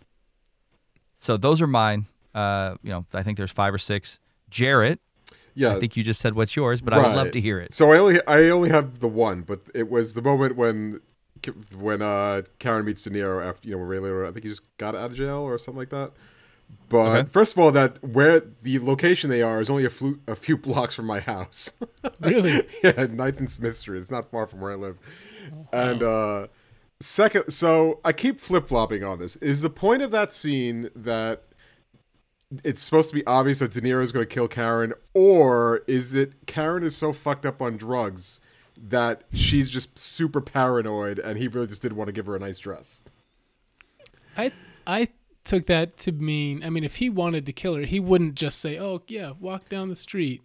So those are mine. Uh, you know, I think there's five or six. Jarrett, yeah. I think you just said what's yours, but I would love to hear it. So I only I only have the one, but it was the moment when when uh Karen meets De Niro after you know Ray Liotta. I think he just got out of jail or something like that. But Okay. first of all, that where the location they are is only a, flu- a few blocks from my house. Really? yeah, Ninth and Smith Street. It's not far from where I live. And uh second, so I keep flip flopping on this. Is the point of that scene that it's supposed to be obvious that De Niro is going to kill Karen, or is it Karen is so fucked up on drugs that she's just super paranoid and he really just didn't want to give her a nice dress? I I took that to mean. I mean, if he wanted to kill her, he wouldn't just say, "Oh yeah, walk down the street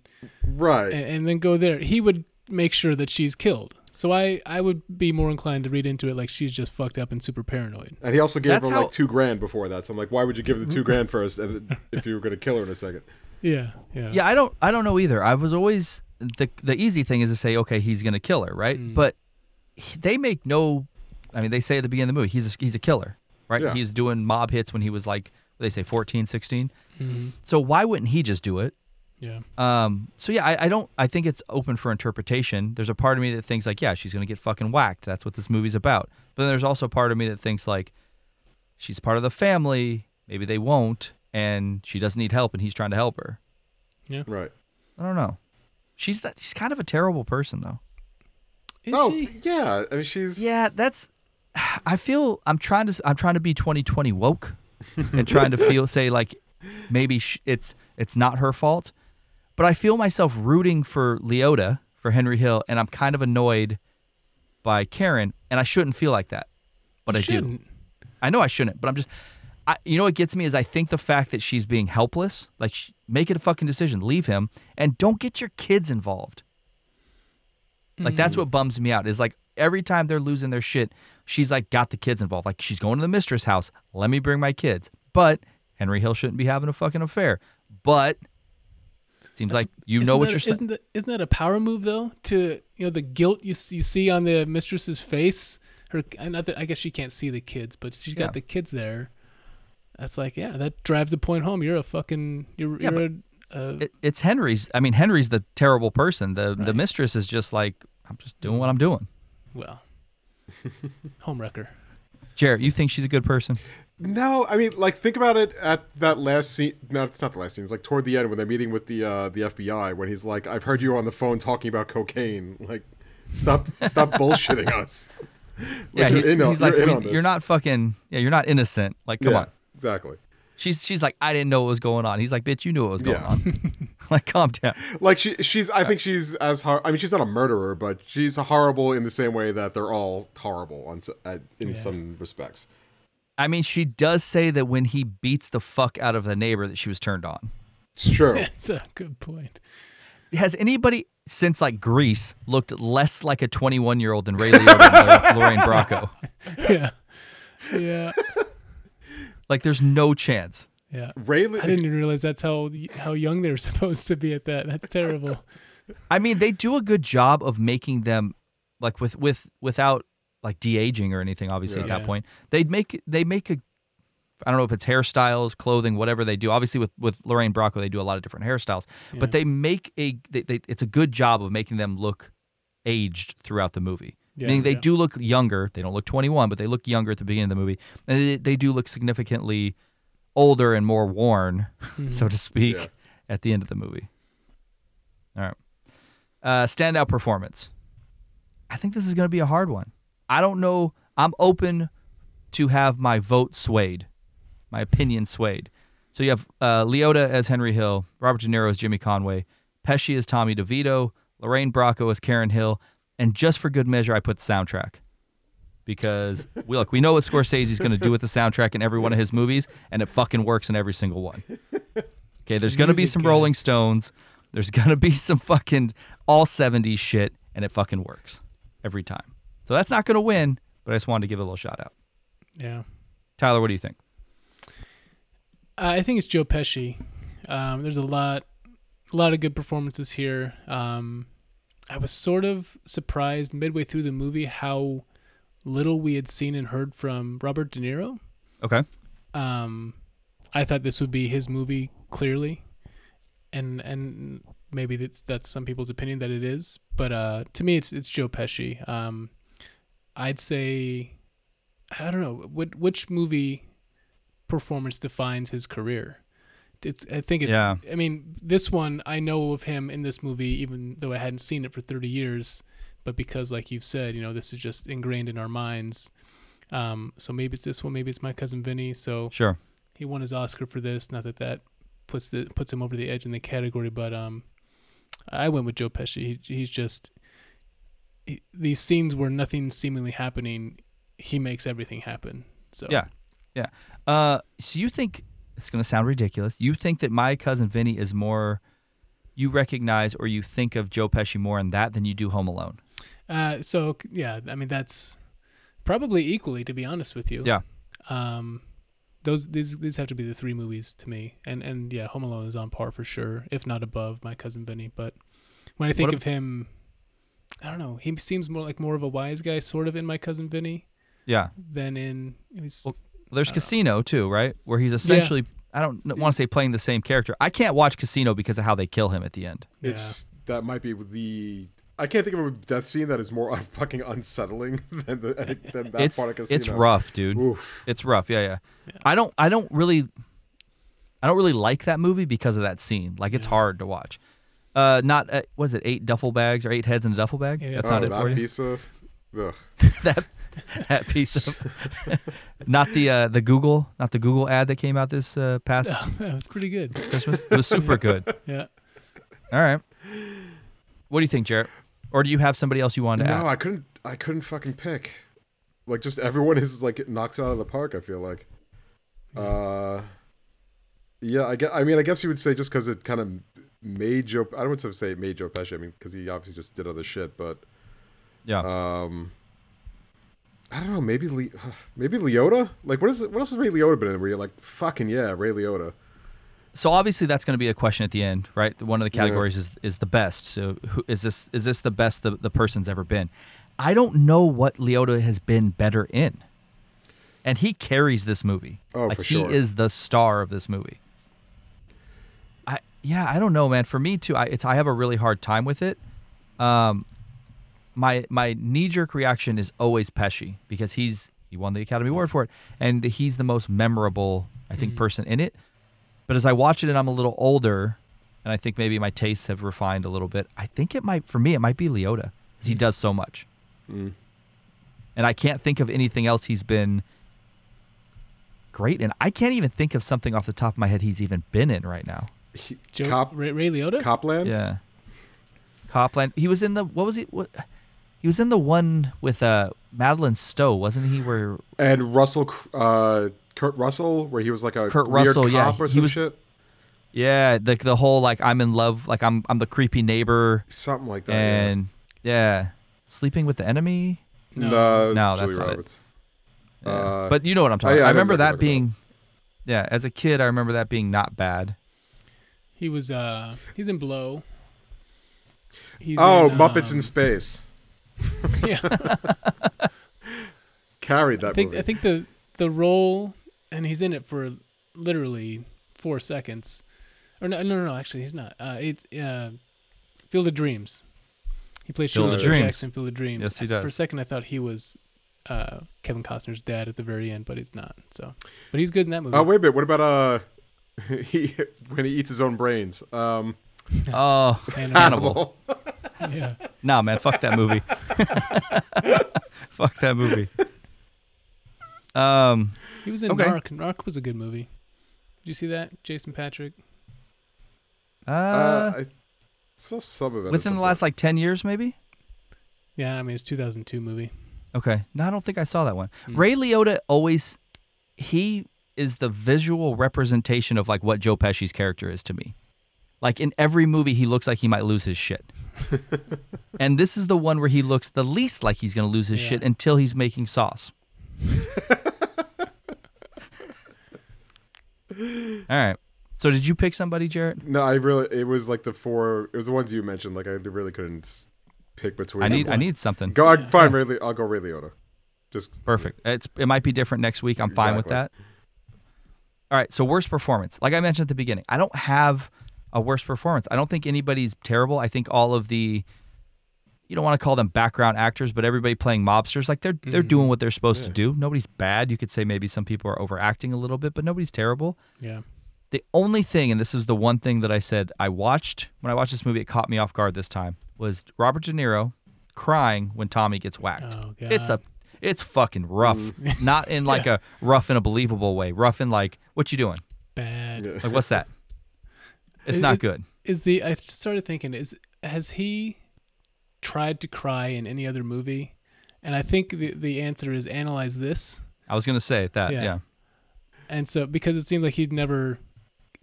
Right. and, and then go there." He would make sure that she's killed. So I I would be more inclined to read into it like she's just fucked up and super paranoid. And he also gave That's her how- like two grand before that. So I'm like, why would you give the two grand first and if you were going to kill her in a second? Yeah, yeah, Yeah, I don't I don't know either. I was always the the easy thing is to say okay, he's going to kill her, right? Mm. But he, they make no I mean, they say at the beginning of the movie, he's a, he's a killer, right? Yeah. He's doing mob hits when he was like they say 14, 16. Mhm. So why wouldn't he just do it? Yeah. Um, so yeah, I, I don't. I think it's open for interpretation. There's a part of me that thinks like, yeah, she's gonna get fucking whacked. That's what this movie's about. But then there's also a part of me that thinks like, she's part of the family. Maybe they won't, and she doesn't need help, and he's trying to help her. Yeah. Right. I don't know. She's she's kind of a terrible person though. Is oh, she? yeah. I mean, she's. Yeah, that's. I feel I'm trying to I'm trying to be 2020 woke, and trying to feel say like maybe sh- it's it's not her fault, but I feel myself rooting for Liotta for Henry Hill, and I'm kind of annoyed by Karen, and I shouldn't feel like that, but You I do. shouldn't. I know I shouldn't, but I'm just. I, you know what gets me is I think the fact that she's being helpless, like sh- make it a fucking decision, leave him, and don't get your kids involved. Like that's mm. what bums me out. Is like every time they're losing their shit, she's like got the kids involved. Like she's going to the mistress house. Let me bring my kids. But Henry Hill shouldn't be having a fucking affair. But seems like you know what that- you're saying. Isn't that, isn't that a power move though? To you know the guilt you you see on the mistress's face. Her, uh, not that I guess she can't see the kids, but she's got the kids there. That's like, yeah, that drives the point home. You're a fucking, you're, Yeah, you're a, a It, it's Henry's. I mean, Henry's the terrible person. The the mistress is just like I'm just doing what I'm doing. well, homewrecker. Jarrett, you think she's a good person? No, I mean, like, think about it at that last scene. No, it's not the last scene. It's like toward the end when they're meeting with the uh, the FBI. When he's like, "I've heard you on the phone talking about cocaine. Like, stop, stop bullshitting us." yeah, Like, he- you're in on- he's like, you're in "We- on this." you're not fucking. Yeah, you're not innocent. Like, come Yeah, on. exactly. She's she's like, I didn't know what was going on. He's like, bitch, you knew what was going Yeah. on. like, calm down. Like she, she's. I think she's as hor- I mean, she's not a murderer, but she's horrible in the same way that they're all horrible on in Yeah. some respects. I mean, she does say that when he beats the fuck out of the neighbor, that she was turned on. It's true. That's a good point. Has anybody since like Grease looked less like a 21 year old than Ray Liotta and Lorraine Bracco? Yeah, yeah, Like, there's no chance. yeah. Ray, I didn't even realize that's how how young they were supposed to be at that. That's terrible. I mean, they do a good job of making them like with with without like de aging or anything. Obviously, at that Yeah. point, they make they make a. I don't know if it's hairstyles, clothing, whatever they do. Obviously, with with Lorraine Bracco, they do a lot of different hairstyles, Yeah. but they make a. They, they, it's a good job of making them look aged throughout the movie. Yeah, Meaning they yeah. do look younger. They don't look 21, but they look younger at the beginning of the movie, and they, they do look significantly older and more worn, so to speak, Yeah. at the end of the movie. All right. Uh, standout performance. I think this is going to be a hard one. I don't know. I'm open to have my vote swayed, my opinion swayed. So you have uh, Liotta as Henry Hill, Robert De Niro as Jimmy Conway, Pesci as Tommy DeVito, Lorraine Bracco as Karen Hill, and just for good measure, I put the soundtrack because we look, we know what Scorsese's going to do with the soundtrack in every one of his movies, and it fucking works in every single one. Okay, there's going to be some. Rolling Stones, there's going to be some fucking all 70s shit, and it fucking works every time. So that's not going to win, but I just wanted to give it a little shout out. Yeah. Tyler, what do you think? I think it's Joe Pesci. Um, there's a lot, a lot of good performances here. Um, I was sort of surprised midway through the movie how little we had seen and heard from Robert De Niro. Okay. Um, I thought this would be his movie clearly, and and maybe that's that's some people's opinion that it is, but uh, to me it's it's Joe Pesci. Um, I'd say I don't know which which movie performance defines his career. It's, I think it's. Yeah. I mean, this one I know of him in this movie, even though I hadn't seen it for thirty years. But because, like you've said, you know, this is just ingrained in our minds. Um, so maybe it's this one, maybe it's my cousin Vinny. So Sure. he won his Oscar for this. Not that that puts the puts him over the edge in the category, but um, I went with Joe Pesci. He, he's just he, these scenes where nothing's seemingly happening, he makes everything happen. So Yeah. Yeah. Uh, so you think it's going to sound ridiculous? You think that my cousin Vinny is more, you recognize or you think of Joe Pesci more in that than you do Home Alone? Uh, so yeah, I mean that's probably equally, to be honest with you. Yeah. Um, those these these have to be the three movies to me, and and yeah, Home Alone is on par for sure, if not above my cousin Vinny. But when I think What of him, I don't know. He seems more like more of a wise guy, sort of in my cousin Vinny, Yeah. than in. He's, Well, Well, there's Casino too, right? Where he's essentially, yeah. I don't want to say playing the same character. I can't watch Casino because of how they kill him at the end. yeah. It's that might be the. I can't think of a death scene that is more fucking unsettling than, the, than that it's part of Casino. it's rough, dude. Oof. It's rough. Yeah, yeah, I don't I don't really I don't really like that movie because of that scene. Like it's hard to watch. Uh, not uh, what is it? Eight duffel bags or eight heads in a duffel bag? Yeah. That's oh, not it that for you. piece of. Ugh. that that piece of not the uh, the Google not the Google ad that came out this uh, past yeah, it's pretty good. Christmas. It was super good. Yeah. All right. What do you think, Jarrett? Or do you have somebody else you wanted to No, add? I couldn't. I couldn't fucking pick. Like just everyone is like knocks it out of the park. I feel like. Uh, yeah. I guess. I mean, I guess you would say just because it kind of made Joe. I don't want to say Joe Pesci. I mean, because he obviously just did other shit. But Yeah. Um, I don't know. Maybe Le- maybe Liotta. Like, what is? What else has Ray Liotta been in? Where you're like, fucking yeah, Ray Liotta. so obviously that's going to be a question at the end, right? One of the categories is is the best. So who, is this is this the best the, the person's ever been? I don't know what Liotta has been better in, and he carries this movie. Oh, like for he is the star of this movie. Yeah, I don't know, man. For me too, I it's I have a really hard time with it. Um, my my knee jerk reaction is always Pesci because he's he won the Academy Award for it, and he's the most memorable I think person in it. But as I watch it and I'm a little older, and I think maybe my tastes have refined a little bit, I think it might for me it might be Liotta because he does so much, Mm. and I can't think of anything else he's been great in. I can't even think of something off the top of my head he's even been in right now. He, Joe, Cop, Ray, Ray Liotta. Copland. Yeah. Copland. He was in the what was he? What? He was in the one with uh Madeleine Stowe, wasn't he? Where And Russell, uh, Kurt Russell, where he was like a Kurt weird Russell, cop yeah, or he was- shit. yeah, the the whole like I'm in love, like I'm I'm the creepy neighbor, Something like that. and yeah, sleeping with the enemy. yeah. No. no, it's No, Julie that's not it. Yeah. Uh, but you know what I'm talking. yeah, about. I I remember exactly that what you're being, yeah, as a kid, I remember that being not bad. He was uh he's in Blow. He's Oh, in, Muppets um, in Space. yeah. Carried that I think movie. I think the the role and he's in it for literally four seconds. Or no no no, no actually he's not. Uh it's uh Field of Dreams. He plays Field Field of of Dreams. Jackson, Field of Dreams. Yes, he does. For a second I thought he was uh Kevin Costner's dad at the very end, but he's not. So but he's good in that movie. Oh wait a bit. What about uh, he when he eats his own brains? Um, Oh, Hannibal. Hannibal. yeah. Nah, man, fuck that movie. fuck that movie. Um, He was in Okay. Narc. Narc was a good movie. Did you see that? Jason Patric. uh, uh, I saw some of it. within the last like ten years, maybe. Yeah, I mean it's 2002 movie. Okay. No, I don't think I saw that one. Hmm. Ray Liotta always he is the visual representation of like what Joe Pesci's character is to me. Like in every movie he looks like he might lose his shit. and this is the one where he looks the least like he's going to lose his Yeah. shit until he's making sauce. All right. So did you pick somebody, Jarrett? No, I really. It was like the four. It was the ones you mentioned. Like I really couldn't pick between. I them. need I need something. Go. I, fine. Ray, Li- I'll go Ray Liotta. Just Perfect. It's it might be different next week. I'm fine with that. All right. So worst performance. Like I mentioned at the beginning, I don't have a worst performance. I don't think anybody's terrible. I think all of the you don't want to call them background actors, but everybody playing mobsters, like they're they're doing mm-hmm. what they're supposed to do. Nobody's bad. You could say maybe some people are overacting a little bit, but nobody's terrible. Yeah. The only thing, and this is the one thing that I said I watched when I watched this movie, it caught me off guard this time, was Robert De Niro crying when Tommy gets whacked. Oh god. It's a it's fucking rough. Mm. Not in like a rough in a believable way. Rough in like, what you doing? bad. Yeah. Like what's that? It's It- not good. Is the I started thinking is has he tried to cry in any other movie? And I think the the answer is analyze this. I was gonna say that, Yeah. yeah. And so because it seemed like he'd never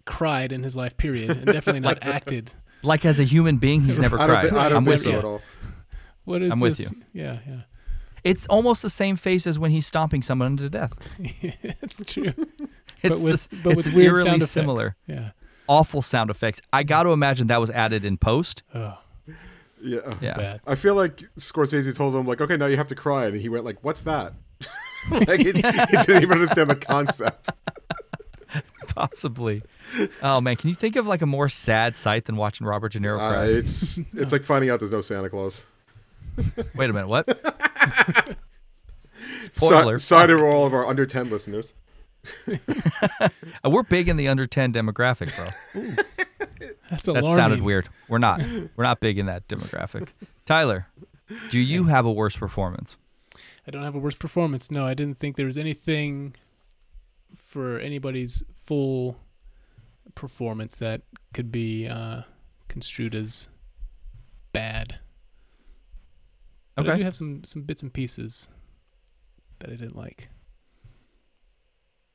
cried in his life period and definitely not acted. Like as a human being, he's never I don't. cried. I don't I'm think with so you. at all. What is I'm with you. Yeah, yeah. It's almost the same face as when he's stomping someone to death. it's true. It's but with but it's with weird eerily sound effects. similar. Yeah. Awful sound effects. I got to imagine that was added in post. Oh, Yeah. Yeah. bad. I feel like Scorsese told him like, okay, now you have to cry, and he went like, "What's that?" like he, he didn't even understand the concept. Possibly. Oh man, can you think of like a more sad sight than watching Robert De Niro Uh, cry? it's it's like finding out there's no Santa Claus. Wait a minute, what? So, Spoiler. sorry to all of our under ten listeners. Uh, We're big in the under 10 demographic, bro. That's That alarming. sounded weird. We're not. We're not big in that demographic. Tyler, do you have a worse performance? I don't have a worse performance. No, I didn't think there was anything for anybody's full performance that could be uh, construed as bad. But I Okay. do have some some bits and pieces that I didn't like.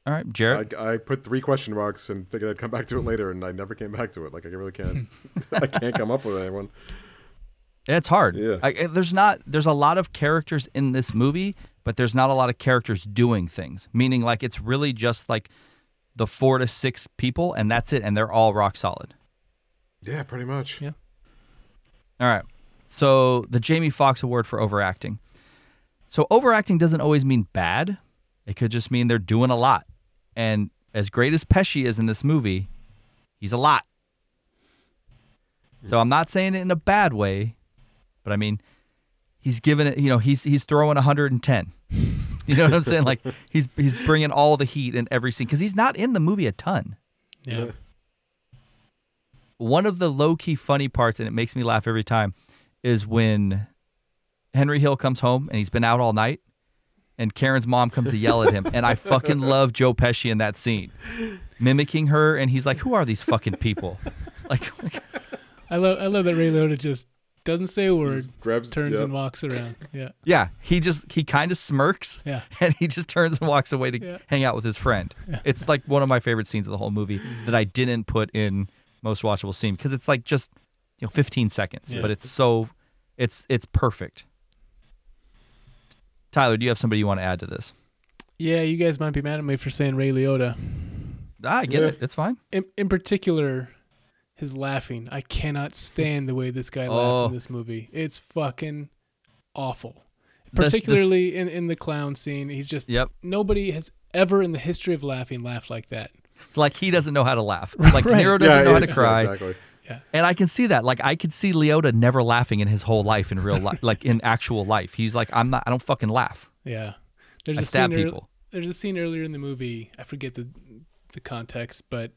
All right, Jarrett. I, I put three question marks and figured I'd come back to it later, and I never came back to it. Like I really can't. I can't come up with anyone. It's hard. Yeah. I, I- there's not. There's a lot of characters in this movie, but there's not a lot of characters doing things. Meaning, like it's really just like the four to six people, and that's it, and they're all rock solid. Yeah, pretty much. Yeah. All right. So the Jamie Foxx Award for overacting. So overacting doesn't always mean bad. It could just mean they're doing a lot. And as great as Pesci is in this movie, he's a lot. So I'm not saying it in a bad way, but I mean, he's giving it. You know, he's he's throwing 110. You know what I'm saying? Like he's he's bringing all the heat in every scene because he's not in the movie a ton Yeah. one of the low key funny parts, and it makes me laugh every time, is when Henry Hill comes home and he's been out all night, and Karen's mom comes to yell at him, and I fucking love Joe Pesci in that scene, mimicking her, and he's like, "Who are these fucking people?" Like, I love I love that Ray Liotta just doesn't say a word, grabs turns yeah. and walks around. Yeah. yeah, he just he kind of smirks, Yeah. and he just turns and walks away to Yeah. hang out with his friend. It's like one of my favorite scenes of the whole movie that I didn't put in most watchable scene because it's like just you know 15 seconds, Yeah. but it's so it's it's perfect. Tyler, do you have somebody you want to add to this? Yeah, you guys might be mad at me for saying Ray Liotta. Ah, I get Yeah. it. It's fine. In, in particular, his laughing. I cannot stand the way this guy Oh. laughs in this movie. It's fucking awful. This- this- Particularly in, in the clown scene. He's just Yep. nobody has ever in the history of laughing laughed like that. Like he doesn't know how to laugh. Like De Right. Niro doesn't know how to cry. exactly. And I can see that. Like I could see Liotta never laughing in his whole life in real life, like in actual life. He's like, I'm not. I don't fucking laugh. Yeah. There's I a stab scene ear- people. there's a scene earlier in the movie. I forget the the context, but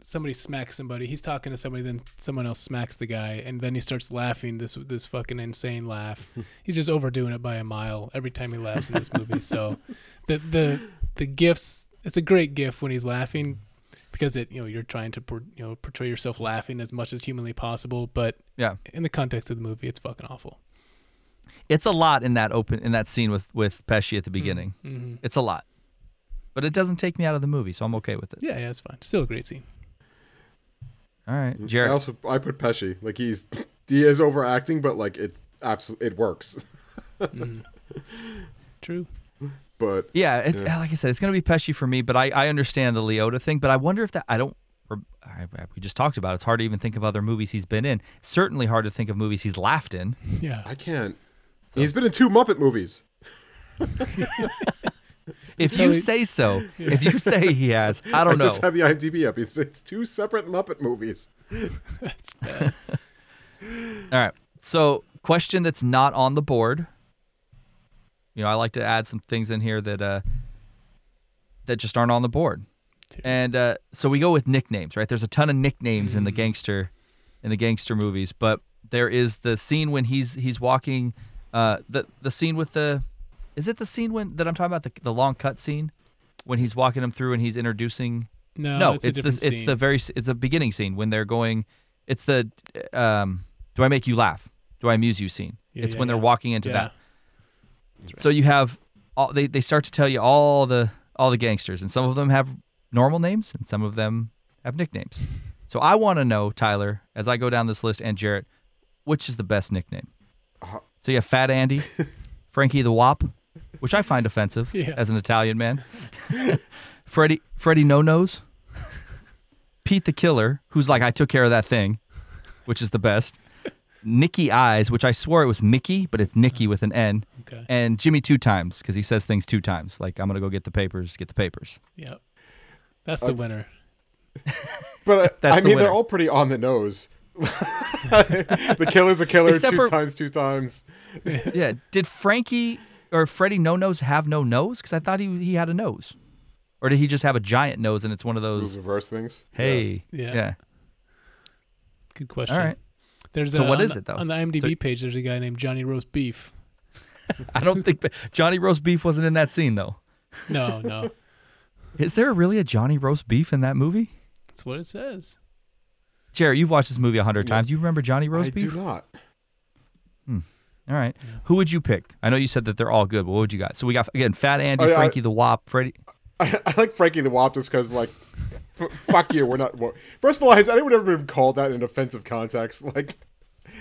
somebody smacks somebody. He's talking to somebody, then someone else smacks the guy, and then he starts laughing. This this fucking insane laugh. He's just overdoing it by a mile every time he laughs in this movie. So, the the the gifts. It's a great gift when he's laughing because it you know you're trying to you know portray yourself laughing as much as humanly possible. But Yeah. in the context of the movie, it's fucking awful. It's a lot in that open in that scene with with Pesci at the mm-hmm. beginning. hmm It's a lot, but it doesn't take me out of the movie, so I'm okay with it. Yeah, yeah, it's fine. Still a great scene. All right, mm-hmm. I also I put Pesci like he's he is overacting, but like it's absolutely it works. Mm-hmm. True. But Yeah, it's Yeah. like I said, it's gonna be Pesci for me, but I, I understand the Liotta thing. But I wonder if that I don't. Or, I, we just talked about. it. It's hard to even think of other movies he's been in. Certainly hard to think of movies he's laughed in. Yeah. I can't. He's been in two Muppet movies. If you say so, if you say he has, I I don't know. just have the IMDb up. It's been it's two separate Muppet movies. All right. So, question that's not on the board. You know, I like to add some things in here that uh that just aren't on the board. And uh so we go with nicknames, right? There's a ton of nicknames in the gangster in the gangster movies, but there is the scene when he's he's walking uh the the scene with the is it the scene when that I'm talking about the the long cut scene when he's walking him through and he's introducing No, no, it's, a it's, the different it's the very it's a beginning scene when they're going. It's the um, do I make you laugh? Do I amuse you scene? Yeah, it's yeah, when they're yeah. walking into yeah. That. So you have all they they start to tell you all the all the gangsters, and some of them have normal names, and some of them have nicknames. So I want to know, Tyler, as I go down this list, and Jarrett, which is the best nickname? Uh, So you have Fat Andy, Frankie the Wop, which I find offensive Yeah. as an Italian man. Freddie Freddie No Nose, Pete the Killer, who's like I took care of that thing, which is the best. Nicky Eyes, which I swore it was Mickey, but it's Nicky with an N, Okay. and Jimmy two times because he says things two times, like I'm gonna go get the papers, get the papers. Yep. That's the winner. But uh, That's I the mean, winner. they're all pretty on the nose. the killer's a killer Except two for- times, two times. yeah, did Frankie or Freddie No Nose have no nose? Because I thought he he had a nose, or did he just have a giant nose and it's one of Those those? reverse things. Hey, Yeah. yeah. Good question. All right. There's So a, what on is it, though? On the IMDb So- page, there's a guy named Johnny Roast Beef. I don't think Johnny Roast Beef wasn't in that scene though. No, no. Is there really a Johnny Roast Beef in that movie? That's what it says. Jerry, you've watched this movie a hundred times. You remember Johnny Roast I Beef? I do not. Hmm. All right. Who would you pick? I know you said that they're all good, but what would you got? So we got again Fat Andy, Oh, yeah, I- Frankie the Wop, Freddie. I, I like Frankie the Wop just because, like, f- fuck you. We're not. Well, first of all, has anyone ever been called that in offensive context? Like,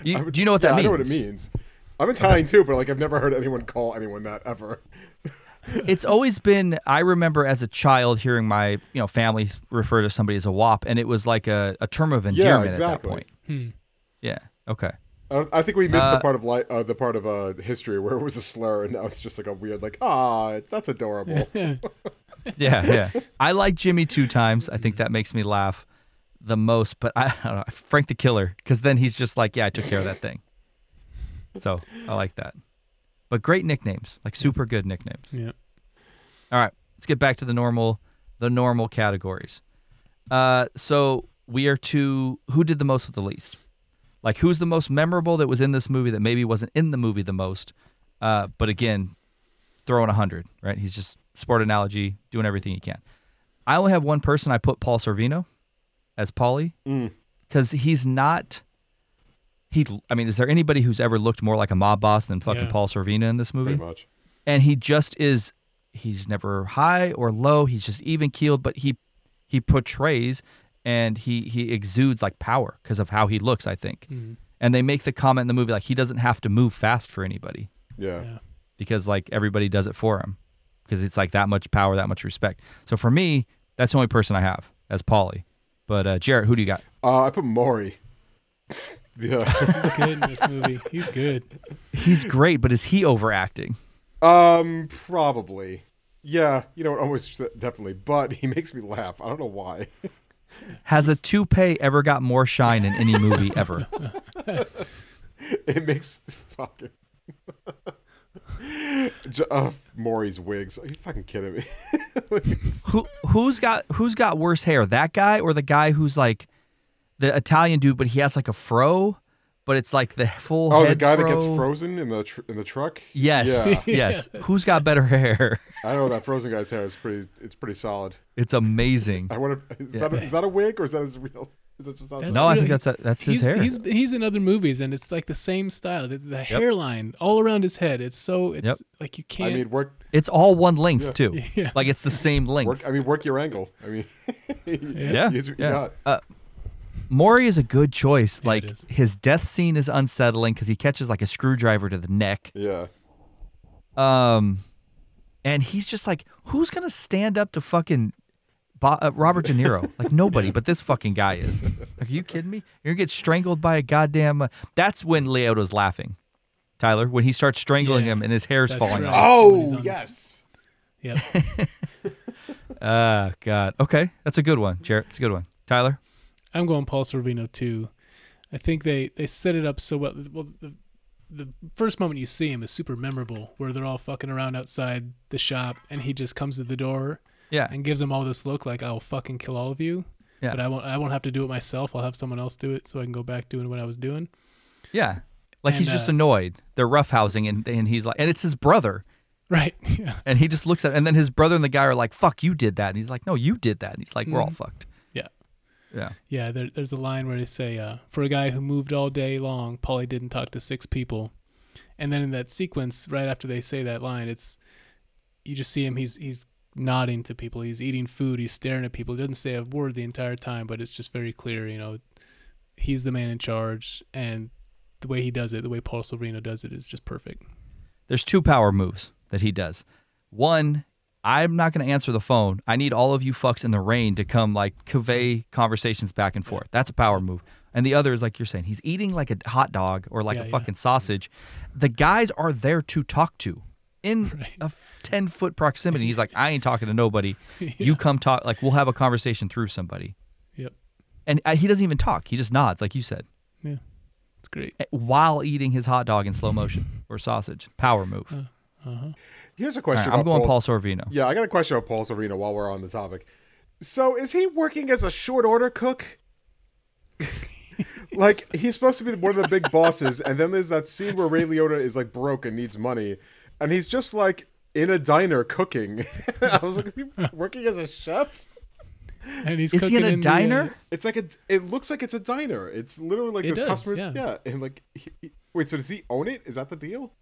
You- I'm do you know what yeah, that I know what it means. I'm Italian too, but like I've never heard anyone call anyone that ever. it's always been i remember as a child hearing my you know family refer to somebody as a wop and it was like a, a term of endearment exactly. at that point Hmm. yeah okay I I think we missed Uh, the part of li- uh, the part of uh, history where it was a slur, and now it's just like a weird, like, ah, that's adorable. yeah yeah. I like jimmy two times. I think that makes me laugh the most but i, I don't know. Frank the killer because then he's just like yeah i took care of that thing. So i like that. But great nicknames like super good nicknames. Yeah. All right, let's get back to the normal, the normal categories. Uh, so we are to who did the most with the least. Like who's the most memorable that was in this movie that maybe wasn't in the movie the most, uh, but again, throwing a hundred. Right? He's just sport analogy, doing everything he can. I only have one person. I put Paul Sorvino as Paulie Mm. because he's not. He, I mean, is there anybody who's ever looked more like a mob boss than fucking Yeah. Paul Sorvino in this movie? Pretty much. and he just is he's never high or low he's just even keeled but he he portrays and he he exudes like power because of how he looks i think Mhm. and they make the comment in the movie like he doesn't have to move fast for anybody Yeah. Yeah. Because like everybody does it for him because it's like that much power that much respect so for me that's the only person i have as Paulie. but uh jarrett who do you got Uh, I put Morrie. Yeah. He's good in this movie. He's good. he's great but is he overacting um, probably. Yeah, you know, almost definitely. But he makes me laugh. I don't know why. has a toupee ever got more shine in any movie ever it makes fucking. J- uh, Morrie's wigs. Are you fucking kidding me? Who who's got who's got worse hair? That guy or the guy who's like the Italian dude, but he has like a fro, but it's like the full. oh, the head guy that gets frozen in the tr- in the truck. Yes, Yeah. yes. Who's got better hair? I know that frozen guy's hair is pretty. It's pretty solid. It's amazing. I wonder. Is that a, is that a wig or is that his real? Is it just That's No, I really- think that's a, that's his he's, hair. He's he's in other movies and it's like the same style. The, the hairline all around his head. It's so it's Yep. like you can't. I mean, work. It's all one length too. Yeah. Like it's the same length. Work. I mean, work your angle. I mean, yeah, use what yeah. Uh, Morrie is a good choice. Yeah, like his death scene is unsettling because he catches like a screwdriver to the neck. Yeah. Um, and he's just like, who's gonna stand up to fucking Bo- uh, Robert De Niro? Like nobody, but this fucking guy is. Like, are you kidding me? You're gonna get strangled by a goddamn. Uh, that's when Liotta's laughing, Tyler. When he starts strangling Yeah, him and his hair's that's falling right. off. Oh on- yes. Yep. Ah, God. Okay, that's a good one, Jarrett. It's a good one. Tyler. I'm going Paul Sorvino too. I think they they set it up so well. Well, the, the first moment you see him is super memorable, where they're all fucking around outside the shop, and he just comes to the door Yeah. and gives them all this look like I'll fucking kill all of you. Yeah. But I won't. I won't have to do it myself. I'll have someone else do it, so I can go back doing what I was doing. Yeah. Like he's And, just uh, annoyed. They're roughhousing, and and he's like, and it's his brother. Right. Yeah. And he just looks at, and then his brother and the guy are like, "Fuck, you did that." And he's like, "No, you did that." And he's like, "We're all Mhm. fucked." Yeah. Yeah. Yeah, there, there's a line where they say, uh, "For a guy who moved all day long, Paulie didn't talk to six people." And then in that sequence, right after they say that line, it's you just see him. He's he's nodding to people. He's eating food. He's staring at people. He doesn't say a word the entire time, but it's just very clear. You know, he's the man in charge, and the way he does it, the way Paul Sorvino does it, is just perfect. There's two power moves that he does. One, I'm not going to answer the phone. I need all of you fucks in the rain to come like convey conversations back and forth. That's a power move. And the other is like you're saying, he's eating like a hot dog or like Yeah, a yeah. fucking sausage. The guys are there to talk to in Right. a 10 foot proximity. He's like, I ain't talking to nobody. Yeah. You come talk. Like, we'll have a conversation through somebody. Yep, And uh, he doesn't even talk. He just nods, like you said, yeah, it's great. while eating his hot dog in slow motion or sausage. Power move. Uh huh. Here's a question. right, I'm about going Paul Sorvino. Yeah, I got a question about Paul Sorvino while we're on the topic. So, is he working as a short order cook? like he's supposed to be one of the big bosses, and then there's that scene where Ray Liotta is like broke and needs money, and he's just like in a diner cooking. I was like, is he working as a chef? And he's Is he in cooking a the, uh, diner? It's like a. It looks like it's a diner. It's literally like It there's does, customers. yeah. Yeah, and like, he, he- wait. So does he own it? Is that the deal?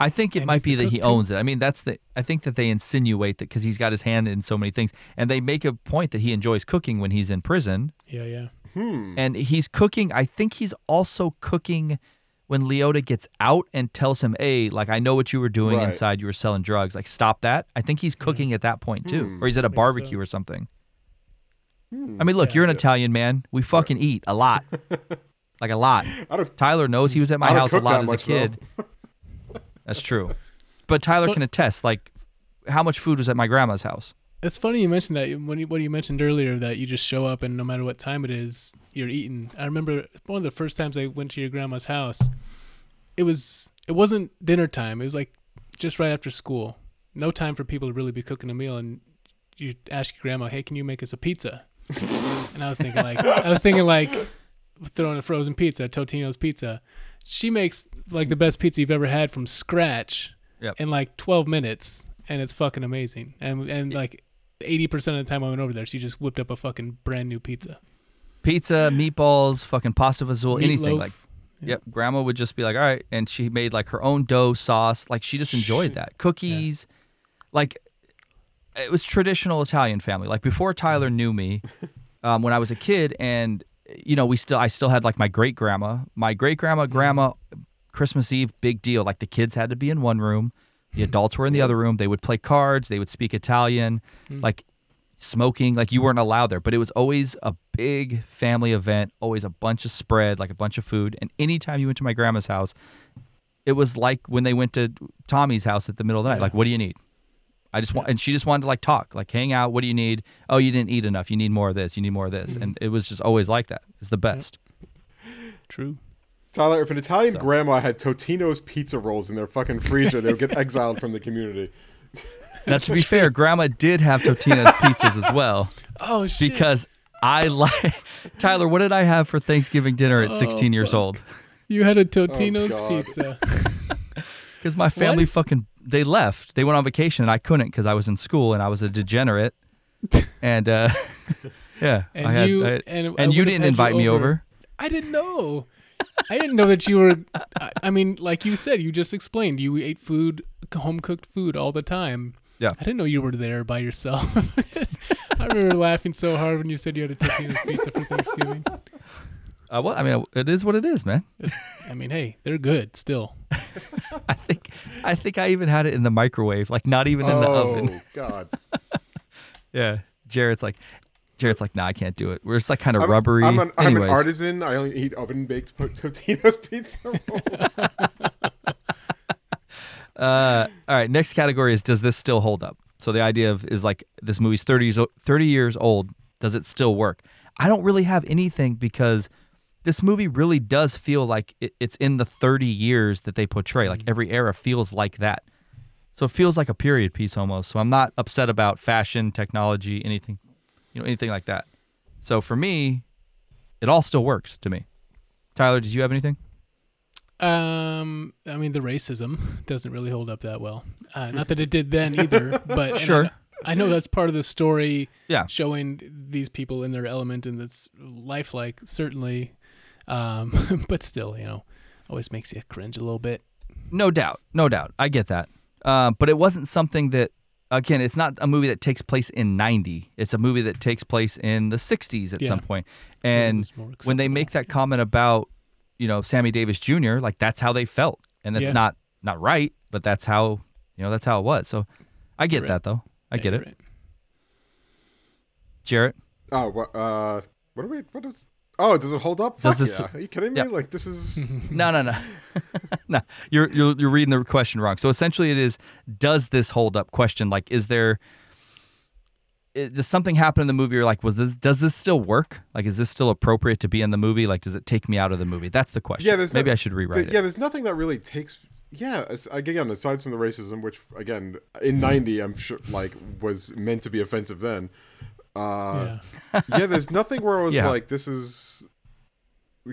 I think it And might be that he too. owns it. I mean, that's the. I think that they insinuate that because he's got his hand in so many things, and they make a point that he enjoys cooking when he's in prison. yeah, yeah. Hmm. And he's cooking. I think he's also cooking when Liotta gets out and tells him, "Hey, like I know what you were doing Right. inside. You were selling drugs. Like stop that." I think he's cooking at that point too, Hmm. or he's at a think so. barbecue or something. I mean, look, you're an Italian man. We fucking eat a lot, like a lot. I don't. Tyler knows he was at my house a lot as a kid. That's true. But Tyler fun- can attest. Like, how much food was at my grandma's house? It's funny you mentioned that when you, what you mentioned earlier that you just show up and no matter what time it is, you're eating. I remember one of the first times I went to your grandma's house. It was it wasn't dinner time. It was like just right after school. No time for people to really be cooking a meal, and you ask your grandma, "Hey, can you make us a pizza?" and I was thinking like I was thinking like throwing a frozen pizza, Totino's pizza. She makes like the best pizza you've ever had from scratch Yep. in like 12 minutes, and it's fucking amazing. And and like 80% of the time I went over there, she just whipped up a fucking brand new pizza. Pizza, meatballs, fucking pasta fazool, anything. Meatloaf. Like, yep. Grandma would just be like, all right. And she made like her own dough sauce. Like, she just enjoyed that. Cookies. Like, it was traditional Italian family. Like, before Tyler knew me, um, when I was a kid, and, you know, we still, I still had like my great grandma. My great grandma, grandma, Christmas Eve, big deal. Like, the kids had to be in one room. The adults were in the other room. They would play cards. They would speak Italian. Hmm. Like smoking. Like you weren't allowed there. But it was always a big family event. Always a bunch of spread, like a bunch of food. And anytime you went to my grandma's house, it was like when they went to Tommy's house at the middle of the night. Like, what do you need? I just want, and she just wanted to like talk, like hang out. What do you need? Oh, you didn't eat enough. You need more of this. You need more of this. Mm-hmm. And it was just always like that. It's the best. True. Tyler, if an Italian So- grandma had Totino's pizza rolls in their fucking freezer, they would get exiled from the community. Now, to be fair, Grandma did have Totino's pizzas as well. Oh shit. because I like Tyler. What did I have for Thanksgiving dinner at 16 years old? you had a Totino's God. pizza. Because my family fucking they left. They went on vacation and I couldn't because I was in school and I was a degenerate. and uh, yeah, And I had, you- I had- and I and you didn't had you invite me over. over. I didn't know. I didn't know that you were. I, I mean, like you said, you just explained you ate food, home cooked food all the time. Yeah. I didn't know you were there by yourself. I remember laughing so hard when you said you had a Totino's pizza for Thanksgiving. Uh, well, I mean, it is what it is, man. I mean, hey, they're good still. I think I think I even had it in the microwave, like not even in the oh oven. Oh God! Yeah, Jarrett's like, Jarrett's like, nah, I can't do it. We're just like kind of I'm, rubbery. I'm an, I'm an artisan. I only eat oven baked Totino's pizza rolls. Uh, all right. Next category is does this still hold up? So the idea of is like this movie's 30 years, 30 years old. Does it still work? I don't really have anything because this movie really does feel like it, it's in the 30 years that they portray. Like every era feels like that. So it feels like a period piece almost. So I'm not upset about fashion, technology, anything, you know, anything like that. So for me, it all still works to me. Tyler, did you have anything? Um, I mean, the racism doesn't really hold up that well. Uh, not that it did then either, but and I Sure. I, know that's part of the story. Yeah. showing these people in their element and it's lifelike, certainly. Um, but still, you know, always makes you cringe a little bit. No doubt, no doubt. I get that. Uh, but it wasn't something that, again, it's not a movie that takes place in '90. It's a movie that takes place in the '60s at Yeah. some point. And when they make that comment about, you know, Sammy Davis Jr., like that's how they felt, and that's Yeah. not not right, but that's how you know that's how it was. So I get Right. that though. I Yeah, get it. right. Jarrett, oh, what? Uh, what are we? What is? Oh, does it hold up? Does Fuck this- yeah! Are you kidding me? Yeah. Like this is. no, no, no, no. You're you're you're reading the question wrong. So essentially, it is: Does this hold up? Question like, is there? i- Does something happen in the movie? Or like, was this? Does this still work? Like, is this still appropriate to be in the movie? Like, does it take me out of the movie? That's the question. Yeah, maybe no- I should rewrite th- it. Yeah, there's nothing that really takes. Yeah, again, aside from the racism, which again in '90, I'm sure like was meant to be offensive then. Uh, yeah. yeah, there's nothing where I was Yeah. like, this is.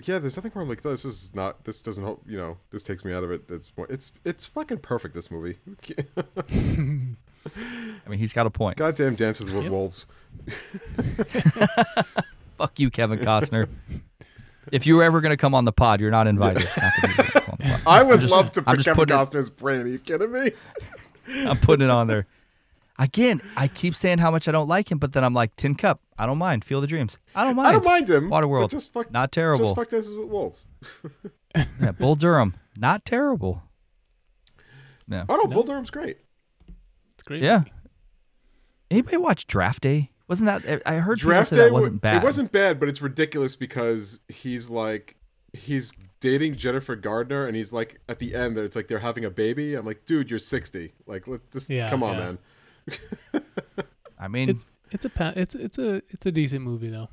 Yeah, there's nothing where I'm like, this is not. This doesn't. help You know, this takes me out of it. It's it's it's fucking perfect. This movie. I mean, he's got a point. Goddamn dances with wolves. Fuck you, Kevin Costner. if you were ever gonna come on the pod, you're not invited. Not to be- come on the pod. I would just- love to I'm pick just Kevin putting it- Costner's brain. Are you kidding me? I'm putting it on there. Again, I keep saying how much I don't like him, but then I'm like, Tin Cup, I don't mind. Field of Dreams. I don't mind. I don't mind him. Waterworld, just fuck, not terrible. Just fuck dances with wolves. Yeah, Bull Durham, not terrible. Yeah. Oh no, Bull Durham's great. It's great. Yeah. movie. Anybody watch Draft Day? Wasn't that I heard Draft say Day that wasn't bad. It wasn't bad, but it's ridiculous because he's like he's dating Jennifer Gardner, and he's like at the end, it's like they're having a baby. I'm like, dude, you're 60. Like, let this. Yeah, come on, yeah. man. I mean, It's it's a pa- it's it's a it's a decent movie though.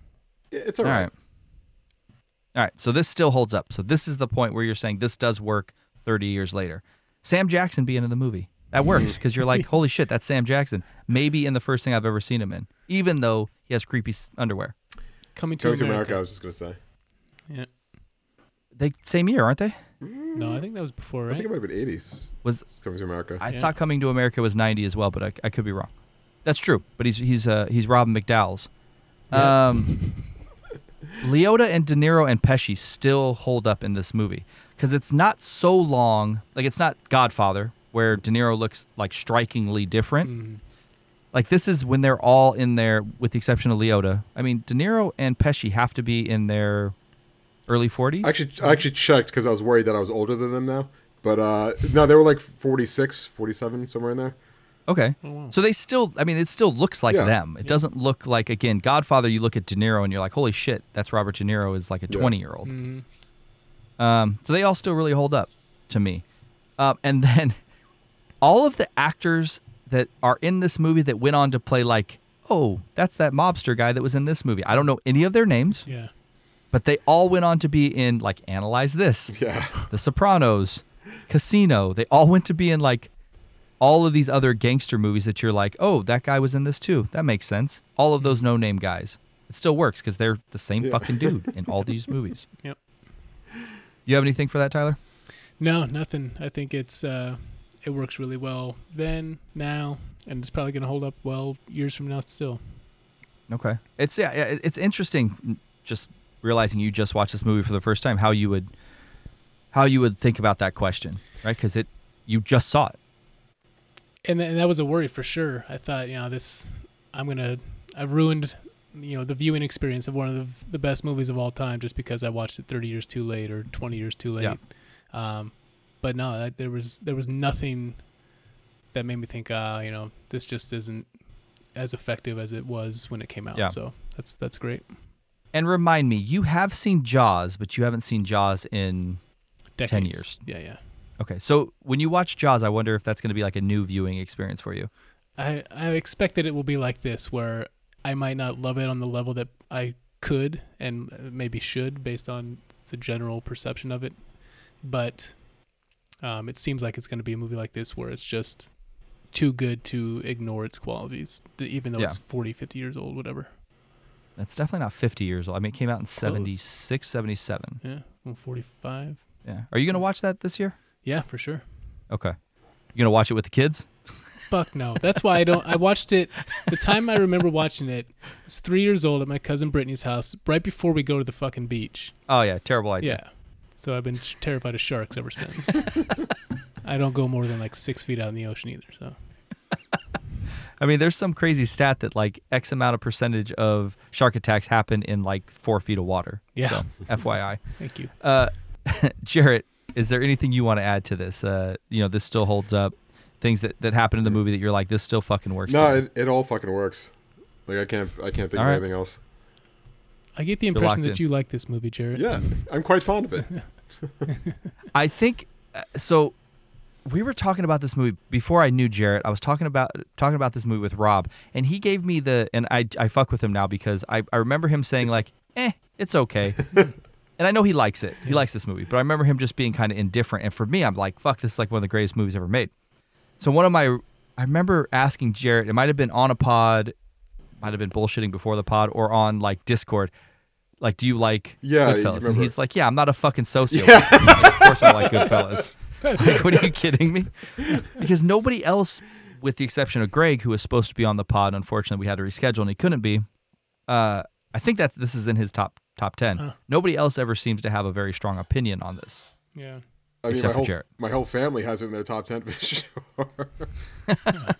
It's all all right. right. All right. So this still holds up. So this is the point where you're saying this does work 30 years later. Sam Jackson being in the movie. That works mm. because you're like, holy shit, that's Sam Jackson. Maybe in the first thing I've ever seen him in, even though he has creepy underwear. Coming to Coming to America. America. I was just gonna say. Yeah. They same year, aren't they? No, I think that was before, I right? think it might have been 80s. Was Coming to America. I Yeah. thought Coming to America was 90 as well, but I, I could be wrong. That's true. But he's he's uh he's Robin McDowell's. Yeah. Um, Liotta and De Niro and Pesci still hold up in this movie because it's not so long. Like it's not Godfather where De Niro looks like strikingly different. Mm. Like this is when they're all in there, with the exception of Liotta. I mean, De Niro and Pesci have to be in their early 40s. I actually, I actually checked because I was worried that I was older than them now. But uh, no, they were like 46, 47, somewhere in there. Okay. Oh, wow. So they still, I mean, it still looks like Yeah. them. It doesn't look like, again, Godfather, you look at De Niro and you're like, holy shit, that's Robert De Niro is like a Yeah. 20 year old. Mhm. Um, so they all still really hold up to me. Um, and then all of the actors that are in this movie that went on to play, like, oh, that's that mobster guy that was in this movie. I don't know any of their names, Yeah. But they all went on to be in, like, Analyze This, Yeah. The Sopranos, Casino. They all went to be in like all of these other gangster movies that you're like, oh, that guy was in this too. That makes sense. All of those no name guys. It still works because they're the same Yeah. fucking dude in all these movies. Yep. You have anything for that, Tyler? No, nothing. I think it's uh, it works really well then, now, and it's probably gonna hold up well years from now still. Okay. It's yeah, yeah, it's interesting just realizing you just watched this movie for the first time how you would how you would think about that question, right? Cuz it you just saw it. and, th- and that was a worry for sure. I thought, you know, this I'm gonna I've ruined you know the viewing experience of one of the, the best movies of all time just because I watched it 30 years too late or 20 years too late. Yeah. Um, but no, I, there was there was nothing that made me think, ah, you know, this just isn't as effective as it was when it came out. Yeah. So that's that's great. And remind me, you have seen Jaws, but you haven't seen Jaws in Decades. years. Yeah, yeah. Okay. So when you watch Jaws, I wonder if that's going to be like a new viewing experience for you. I I expect that it will be like this, where I might not love it on the level that I could and maybe should, based on the general perception of it. But um, it seems like it's going to be a movie like this, where it's just too good to ignore its qualities, even though Yeah. it's 40, 50 years old, whatever. That's definitely not 50 years old. I mean, it came out in 76, 77. Yeah, well, 45. Yeah. Are you going to watch that this year? Yeah, for sure. Okay. You going to watch it with the kids? Fuck no. That's why I don't. I watched it. The time I remember watching it I was three years old at my cousin Brittany's house, right before we go to the fucking beach. Oh, yeah. Terrible idea. Yeah. So I've been sh- terrified of sharks ever since. I don't go more than like six feet out in the ocean either. So I mean, there's some crazy stat that like X amount of percentage of shark attacks happen in like four feet of water. Yeah. So, FYI. thank you. Uh, Jarrett, is there anything you want to add to this? Uh, you know, this still holds up. Things that, that happen in the movie that you're like, this still fucking works. No, it, it all fucking works. Like I can't, I can't think All of right. anything else. I get the impression that in. you like this movie, Jarrett. Yeah, I'm quite fond of it. I think uh, so. We were talking about this movie before I knew Jarrett. I was talking about talking about this movie with Rob, and he gave me the and I I fuck with him now because I I remember him saying like, eh, it's okay, and I know he likes it. He likes this movie, but I remember him just being kind of indifferent. And for me, I'm like, fuck, this is like one of the greatest movies ever made. So one of my I remember asking Jarrett. It might have been on a pod, might have been bullshitting before the pod, or on like Discord. Like, do you like Yeah, you Goodfellas? And he's like, yeah, I'm not a fucking sociopath. Like, of course I like Goodfellas. Like, what are you kidding me? Because nobody else, with the exception of Greg, who was supposed to be on the pod, unfortunately we had to reschedule and he couldn't be. Uh, I think that's this is in his top top ten. Huh. Nobody else ever seems to have a very strong opinion on this. Yeah. I mean, Except my for whole Jarrett. my whole family has it in their top ten for sure.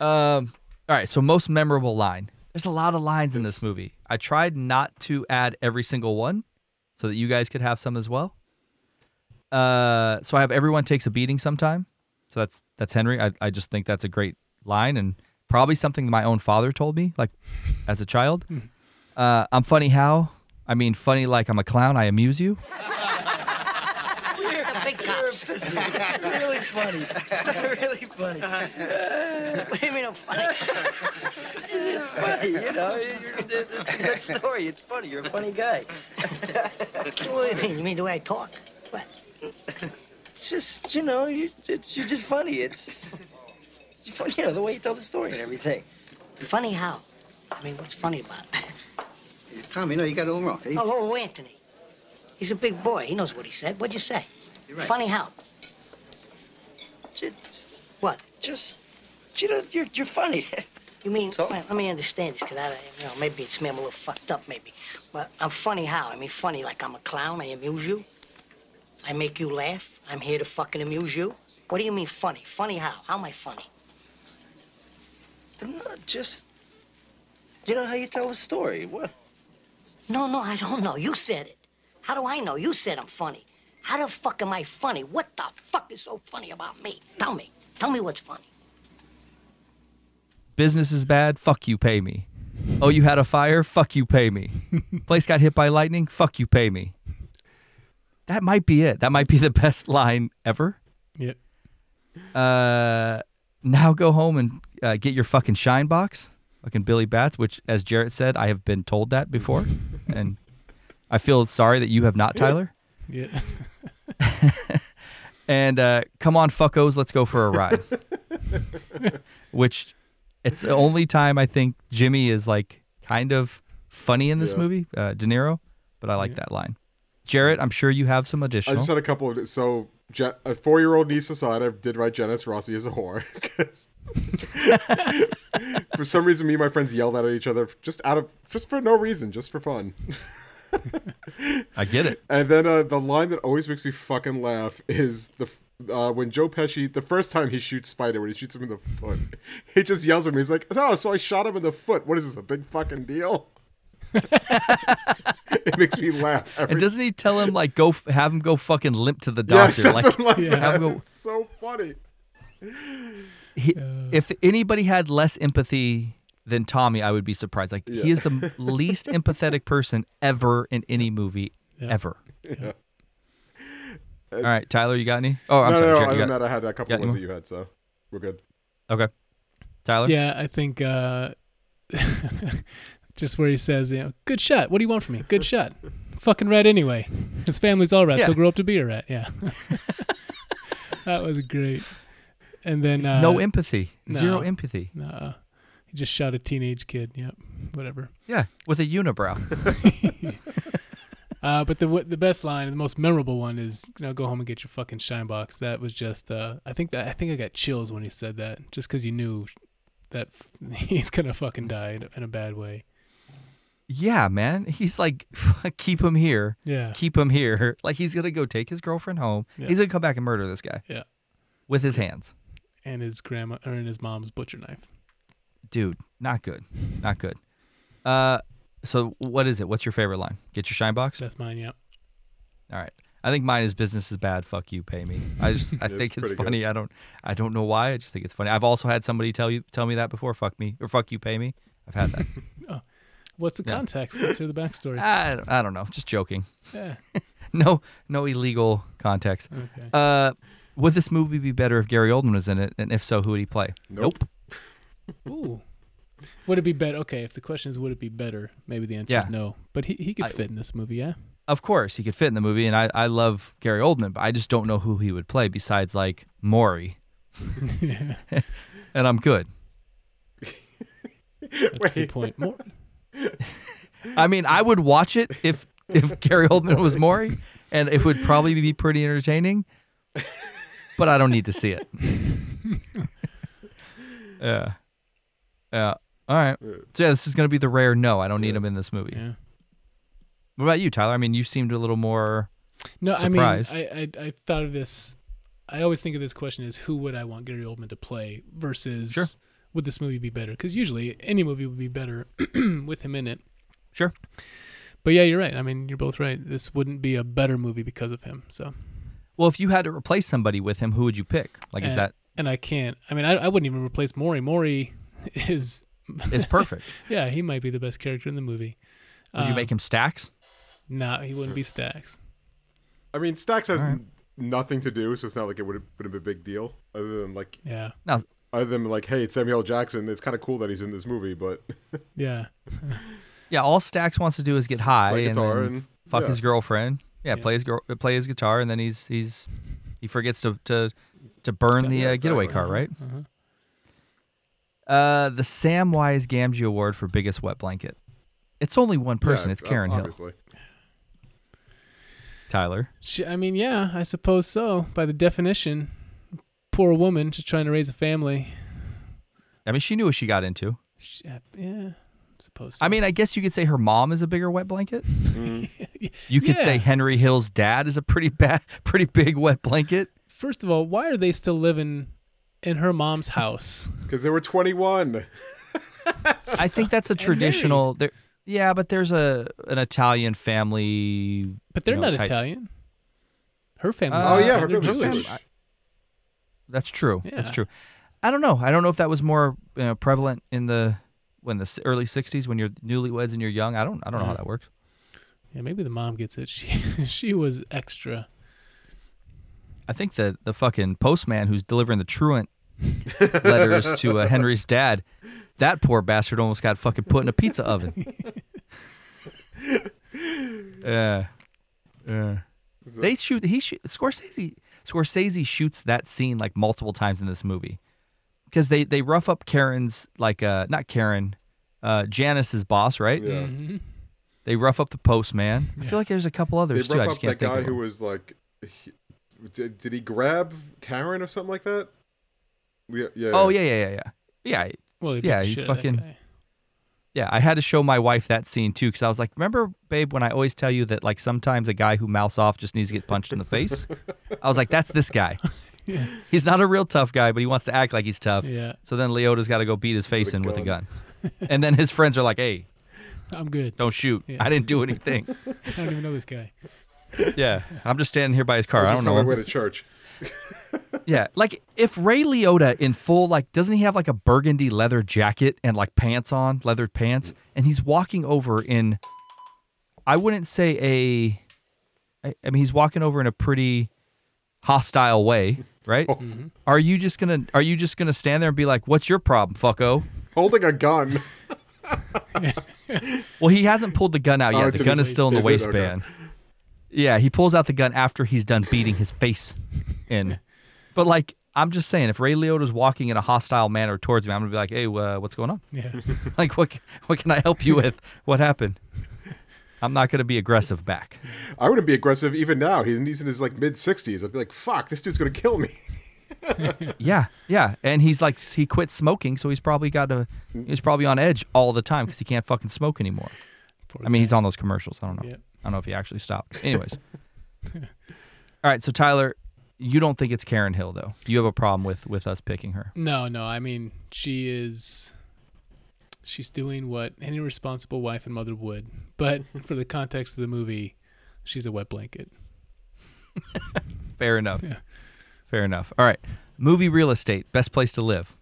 Um. All right. So most memorable line. There's a lot of lines in this movie. I tried not to add every single one, so that you guys could have some as well. Uh. So I have everyone takes a beating sometime. So that's that's Henry. I I just think that's a great line and probably something my own father told me like as a child. Uh. I'm funny how. I mean, funny like I'm a clown. I amuse you. You're really funny. really funny. what do you mean I'm funny? it's, it's funny, you know. You're, it's a good story. It's funny. You're a funny guy. what do you mean? You mean the way I talk? What? It's just, you know, you, it's, you're just funny. It's, it's funny, you know, the way you tell the story and everything. Funny how? I mean, what's funny about it? Tommy, no, you got it all wrong. He's- Oh, oh, Anthony. He's a big boy. He knows what he said. What'd you say? You're right. Funny how? Just, What? just, you know, you're, you're funny. You mean, So? well, let me understand this, because I, you know, maybe it's me, I'm a little fucked up, maybe. But I'm funny how? I mean, funny like I'm a clown, I amuse you. I make you laugh. I'm here to fucking amuse you. What do you mean funny? Funny how? How am I funny? I'm not just, you know how you tell a story. What? No, no, I don't know. You said it. How do I know? You said I'm funny. How the fuck am I funny? What the fuck is so funny about me? Tell me. Tell me what's funny. Business is bad. Fuck you, pay me. Oh, you had a fire. Fuck you, pay me. Place got hit by lightning. Fuck you, pay me. That might be it. That might be the best line ever. Yep. Uh, now go home and uh, get your fucking shine box. Fucking Billy Batts, which, as Jarrett said, I have been told that before, and I feel sorry that you have not, Tyler. Yeah. And uh, come on, fuckos, let's go for a ride. Which it's the only time I think Jimmy is like kind of funny in this Yeah. movie, uh, De Niro. But I like that line. Jarrett, I'm sure you have some additional. I just had a couple of so a four-year-old niece aside, I did write Janice Rossi as a whore. for some reason, me and my friends yelled at each other just out of just for no reason, just for fun. I get it. And then uh, the line that always makes me fucking laugh is the uh, when Joe Pesci the first time he shoots Spider when he shoots him in the foot, he just yells at me. He's like, "Oh, so I shot him in the foot. What is this? A big fucking deal?" it makes me laugh. Every And doesn't he tell him like go f- have him go fucking limp to the yeah, doctor? like like Yeah. Have him go- It's so funny. he, if anybody had less empathy than Tommy, I would be surprised. Like he is the least empathetic person ever in any movie Yeah. ever. Yeah. All right, Tyler, you got any? Oh, I'm no, sorry, no, no. Jarrett, Other you than got- that, I had a couple got ones any that you had, so we're good. Okay, Tyler. Yeah, I think uh, just where he says, you know, good shot. What do you want from me? Good shot. Fucking rat anyway. His family's all rats. Yeah. He'll grow up to be a rat. Yeah. that was great. And then uh, no empathy, zero no. empathy. Nah, he just shot a teenage kid. Yep. Whatever. Yeah, with a unibrow. Uh, but the the best line, the most memorable one is, you know, go home and get your fucking shine box. That was just, uh, I think that I think I got chills when he said that, just because you knew that f- he's gonna fucking die in a, in a bad way. Yeah, man. He's like, keep him here, Yeah. keep him here. Like he's gonna go take his girlfriend home. Yeah. He's gonna come back and murder this guy. Yeah. with his hands. And his grandma or and his mom's butcher knife. Dude, not good, not good. Uh, so what is it? What's your favorite line? Get your shine box. That's mine. Yeah. All right. I think mine is business is bad. Fuck you, pay me. I just I think it's pretty good. funny. I don't I don't know why. I just think it's funny. I've also had somebody tell you tell me that before. Fuck me or fuck you, pay me. I've had that. What's the Yeah. context? Let's hear the backstory. I, I don't know. Just joking. yeah. No no illegal context. Okay. Uh, would this movie be better if Gary Oldman was in it? And if so, who would he play? Nope. Ooh. Would it be better? Okay, if the question is would it be better, maybe the answer Yeah. is no. But he, he could I- fit in this movie, yeah. Of course, he could fit in the movie, and I, I love Gary Oldman, but I just don't know who he would play besides like Morrie, and I'm good. That's a good point. More, I mean, I would watch it if if Gary Oldman was Morrie, and it would probably be pretty entertaining. But I don't need to see it. yeah, yeah. All right. So yeah, this is gonna be the rare no. I don't need him in this movie. yeah. What about you, Tyler? I mean, you seemed a little more. No, Surprise. I mean, I, I I thought of this I always think of this question as who would I want Gary Oldman to play versus Sure. Would this movie be better? Because usually any movie would be better with him in it. Sure. But yeah, you're right. I mean, you're both right. This wouldn't be a better movie because of him. So Well, if you had to replace somebody with him, who would you pick? Like, is that and I can't. I mean, I, I wouldn't even replace Morrie. Morrie is is perfect? yeah, he might be the best character in the movie. Would you Um, make him Stacks? No, he wouldn't be Stacks. I mean, Stacks has All right. n- nothing to do, so it's not like it would have been a big deal. Other than like, Yeah, Now, other than like, hey, it's Samuel Jackson. It's kind of cool that he's in this movie, but yeah. yeah, all Stacks wants to do is get high Play and, guitar then and- fuck yeah. his girlfriend. Yeah, Yeah. play his girl, play his guitar, and then he's he's he forgets to to to burn the Yeah, uh, getaway exactly. car, right? Uh-huh. Uh, the Samwise Gamgee Award for biggest wet blanket. It's only one person. Yeah, it's Karen Hill. Tyler. She, I mean, yeah, I suppose so. By the definition, poor woman just trying to raise a family. I mean, she knew what she got into. She, yeah, I suppose. I mean, I guess you could say her mom is a bigger wet blanket. Mm-hmm. You could say Henry Hill's dad is a pretty bad, pretty big wet blanket. first of all, why are they still living in her mom's house? Because they were 21. I think that's a traditional. There, yeah, but there's a an Italian family. But they're you know, not type- Italian. Her family. Oh, yeah, her they're family's Jewish. Jewish. That's true. Yeah. That's true. I don't know. I don't know if that was more you know, prevalent in the when the early '60s when you're newlyweds and you're young. I don't. I don't know how Mm. that works. Yeah, maybe the mom gets it. She she was extra. I think the the fucking postman who's delivering the truant letters to uh, Henry's dad, that poor bastard almost got fucking put in a pizza oven. yeah, yeah. They shoot. He shoot. Scorsese. Scorsese shoots that scene like multiple times in this movie, because they they rough up Karen's like uh not Karen, uh Janice's boss, right? Yeah. Mhm. They rough up the postman. I feel like there's a couple They others too. I rough just up can't that think guy of who was like, he, did, did he grab Karen or something like that? Yeah. yeah Oh yeah, yeah, yeah, yeah. Yeah, Well, yeah. He shit out fucking. Guy. Yeah, I had to show my wife that scene too because I was like, "Remember, babe, when I always tell you that like sometimes a guy who mouths off just needs to get punched in the face?" I was like, "That's this guy. Yeah. He's not a real tough guy, but he wants to act like he's tough." Yeah, So then Liotta's got to go beat his face a in with a gun. gun, and then his friends are like, "Hey, I'm good. don't shoot. Yeah. I didn't do anything." I don't even know this guy. yeah, I'm just standing here by his I car. was I don't on know. my way to church. Yeah, like if Ray Liotta in full like doesn't he have like a burgundy leather jacket and like pants on, leathered pants, and he's walking over in I wouldn't say a I, I mean he's walking over in a pretty hostile way, right? Mm-hmm. Are you just going to are you just going to stand there and be like, "What's your problem, fucko?" Holding a gun. Well, he hasn't pulled the gun out Oh, yet. it's the gun is still in the waist- Okay. waistband. Yeah, he pulls out the gun after he's done beating his face in. But like, I'm just saying, if Ray Liotta's walking in a hostile manner towards me, I'm gonna be like, "Hey, uh, what's going on? Yeah. like, what what can I help you with? What happened?" I'm not gonna be aggressive back. I wouldn't be aggressive even now. He's in his like mid 60s. I'd be like, fuck, this dude's going to kill me. Yeah, yeah, and he's like, he quit smoking, so he's probably got a, he's probably on edge all the time because he can't fucking smoke anymore. Poor I mean, guy. he's on those commercials. I don't know. Yeah. I don't know if he actually stopped. Anyways. All right, so Tyler, you don't think it's Karen Hill though? Do you have a problem with with us picking her? No, no. I mean, she is. She's doing what any responsible wife and mother would, but for the context of the movie, she's a wet blanket. Fair enough. Yeah. Fair enough. All right. Movie real estate, best place to live.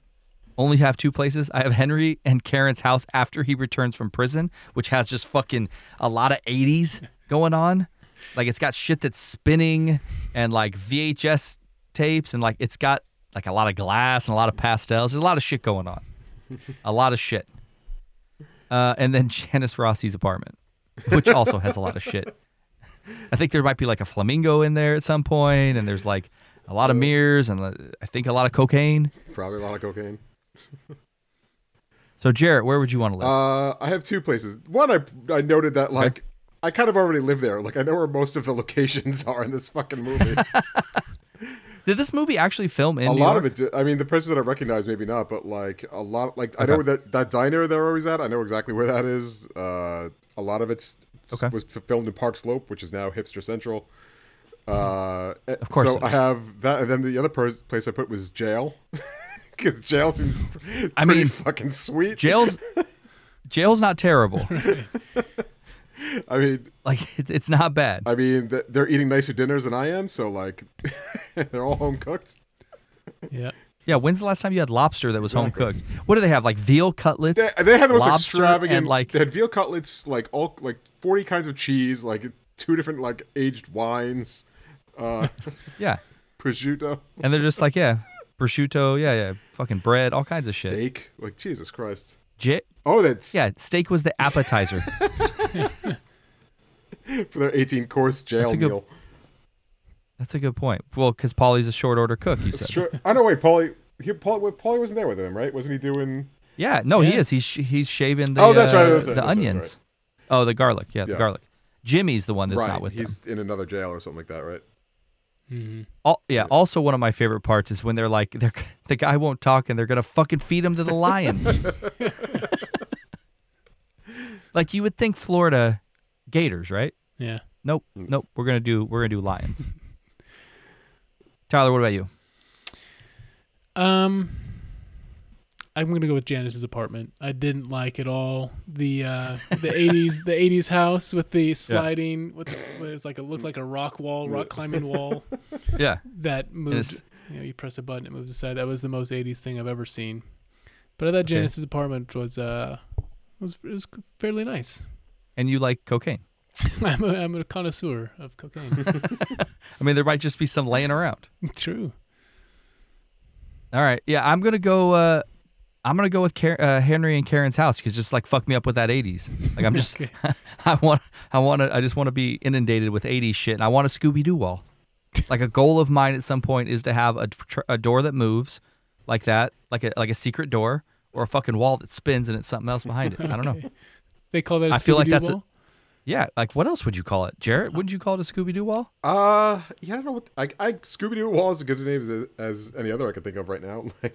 Only have two places. I have Henry and Karen's house after he returns from prison, which has just fucking a lot of 80s going on. Like it's got shit that's spinning and like VHS tapes and like it's got like a lot of glass and a lot of pastels. There's a lot of shit going on. A lot of shit. Uh, and then Janice Rossi's apartment, which also has a lot of shit. I think there might be like a flamingo in there at some point, and there's like a lot of mirrors, and uh, I think a lot of cocaine. Probably a lot of cocaine. So, Jarrett, where would you want to live? Uh, I have two places. One, I I noted that like I kind of already live there. Like I know where most of the locations are in this fucking movie. Did this movie actually film in a New lot York? of it. Did, I mean, the places that I recognize, maybe not, but like a lot. Like I know that that diner they're always at. I know exactly where that is. Uh, a lot of it's Okay. was filmed in Park Slope, which is now Hipster Central. Uh, of course So I have that, and then the other per- place I put was jail, because jail seems pretty I mean, fucking sweet. Jail's jail's not terrible. I mean, Like it's it's not bad. I mean, they're eating nicer dinners than I am, so like, they're all home cooked. Yeah. Yeah, when's the last time you had lobster that was home cooked? What do they have? Like veal cutlets? They, they had the most extravagant, like they had veal cutlets, like all like forty kinds of cheese, like two different like aged wines, uh, yeah, prosciutto, and they're just like yeah, prosciutto, yeah, yeah, fucking bread, all kinds of shit. steak. Like Jesus Christ. Ja- Oh, that's yeah, steak was the appetizer. for their eighteen course jail That's a good- meal. That's a good point. Well, because Paulie's a short order cook, you It's said. true. I know. Wait, Paulie. He, Paul, Paulie wasn't there with him, right? Wasn't he doing? Yeah, no, he is. He's sh- he's shaving the Oh, that's right, uh, that's right, the that's right, onions. that's Oh, the garlic. Yeah, the Yeah. garlic. Jimmy's the one that's right. not with him. He's them. in another jail or something like that, right? hmm Al- yeah. Also, one of my favorite parts is when they're like, they're the guy won't talk and they're gonna fucking feed him to the lions. like you would think Florida Gators, right? Yeah. Nope, Mm. nope. We're gonna do we're gonna do lions. Tyler, what about you? Um, I'm gonna go with Janice's apartment. I didn't like at all the uh, the '80s the '80s house with the sliding with the, it was like it looked like a rock wall, rock climbing wall Yeah, that moved. it's- You know, you press a button, it moves aside. That was the most '80s thing I've ever seen. But I thought Okay. Janice's apartment was uh was it was fairly nice. and you like cocaine. I'm a, I'm a connoisseur of cocaine. I mean, there might just be some laying around. True. All right. Yeah, I'm gonna go. Uh, I'm gonna go with Car- uh, Henry and Karen's house because just like fuck me up with that '80s. Like I'm just, Okay. I want, I want to, I just want to be inundated with '80s shit, and I want a Scooby Doo wall. Like a goal of mine at some point is to have a, tr- a door that moves, like that, like a like a secret door, or a fucking wall that spins and it's something else behind it. I don't know. They call that. I I feel like that's a- Yeah, like what else would you call it, Jarrett? Wouldn't you call it a Scooby Doo wall? Uh, yeah, I don't know what. I, I Scooby Doo Wall is as good a name as, as any other I can think of right now.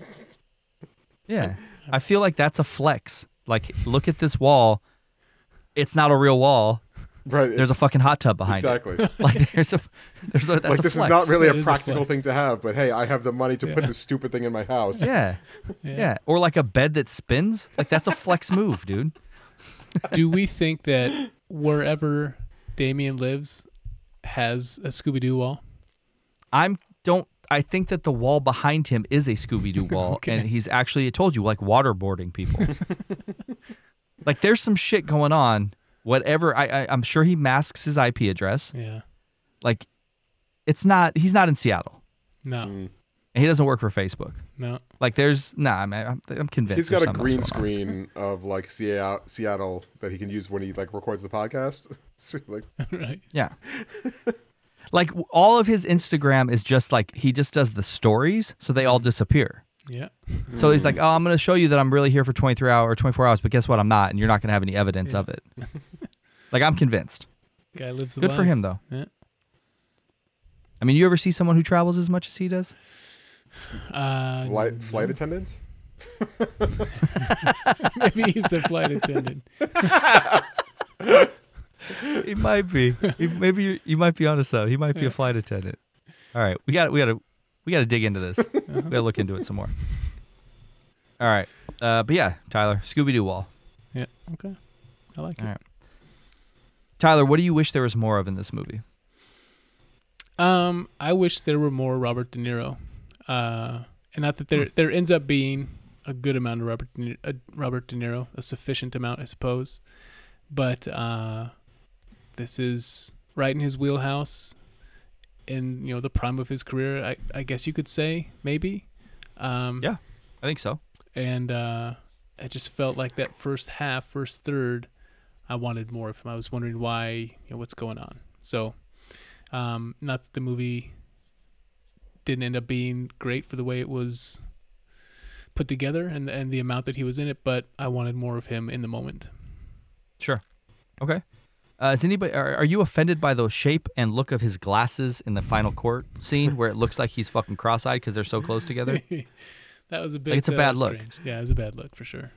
Yeah, I feel like that's a flex. Like, look at this wall. It's not a real wall. Right? There's a fucking hot tub behind exactly. it. Exactly. like there's a there's a that's like a this flex. is not really That a is a practical thing to have, but hey, I have the money to put this stupid thing in my house. Yeah. yeah, Or like a bed that spins. Like that's a flex move, dude. Do we think that wherever Damien lives has a Scooby Doo wall? I'm don't. I think that the wall behind him is a Scooby Doo wall, Okay. and he's actually I told you like waterboarding people. like there's some shit going on. Whatever. I, I I'm sure he masks his IP address. Yeah. Like, it's not. He's not in Seattle, No. Mm. and he doesn't work for Facebook. No. Like there's nah. I'm I'm, I'm convinced. He's got a green else going on. screen of like Seattle, Seattle that he can use when he like records the podcast. So, like, right. Yeah. like all of his Instagram is just like he just does the stories, so they all disappear. Yeah. So he's like, "Oh, I'm going to show you that I'm really here for 23 hours or 24 hours, but guess what? I'm not, and you're not going to have any evidence Yeah. of it." like I'm convinced. Guy lives the Good for life. him though. Yeah. I mean, you ever see someone who travels as much as he does? Uh, flight flight attendant. maybe he's a flight attendant. he might be. He, maybe you, you might be onto something. He might be a flight attendant. All right, we got we got to we got to dig into this. we got to look into it some more. All right, uh, but yeah, Tyler, Scooby Doo wall. Yeah. Okay. I like it. All right. Tyler, what do you wish there was more of in this movie? Um, I wish there were more Robert De Niro, uh, and not that there Hmm. there ends up being a good amount of Robert De Niro, uh, Robert De Niro, a sufficient amount, I suppose. But uh, this is right in his wheelhouse, in you know the prime of his career. I I guess you could say maybe. Um, Yeah. I think so. and uh, I just felt like that first half, first third, I wanted more of him. I was wondering why, you know, what's going on. So, um, not that the movie didn't end up being great for the way it was put together and and the amount that he was in it, but I wanted more of him in the moment. Sure. Okay. Uh, is anybody are, are you offended by the shape and look of his glasses in the final court scene where it looks like he's fucking cross-eyed because they're so close together? that was a bit. it's a uh, bad look. Yeah, it was a bad look for sure.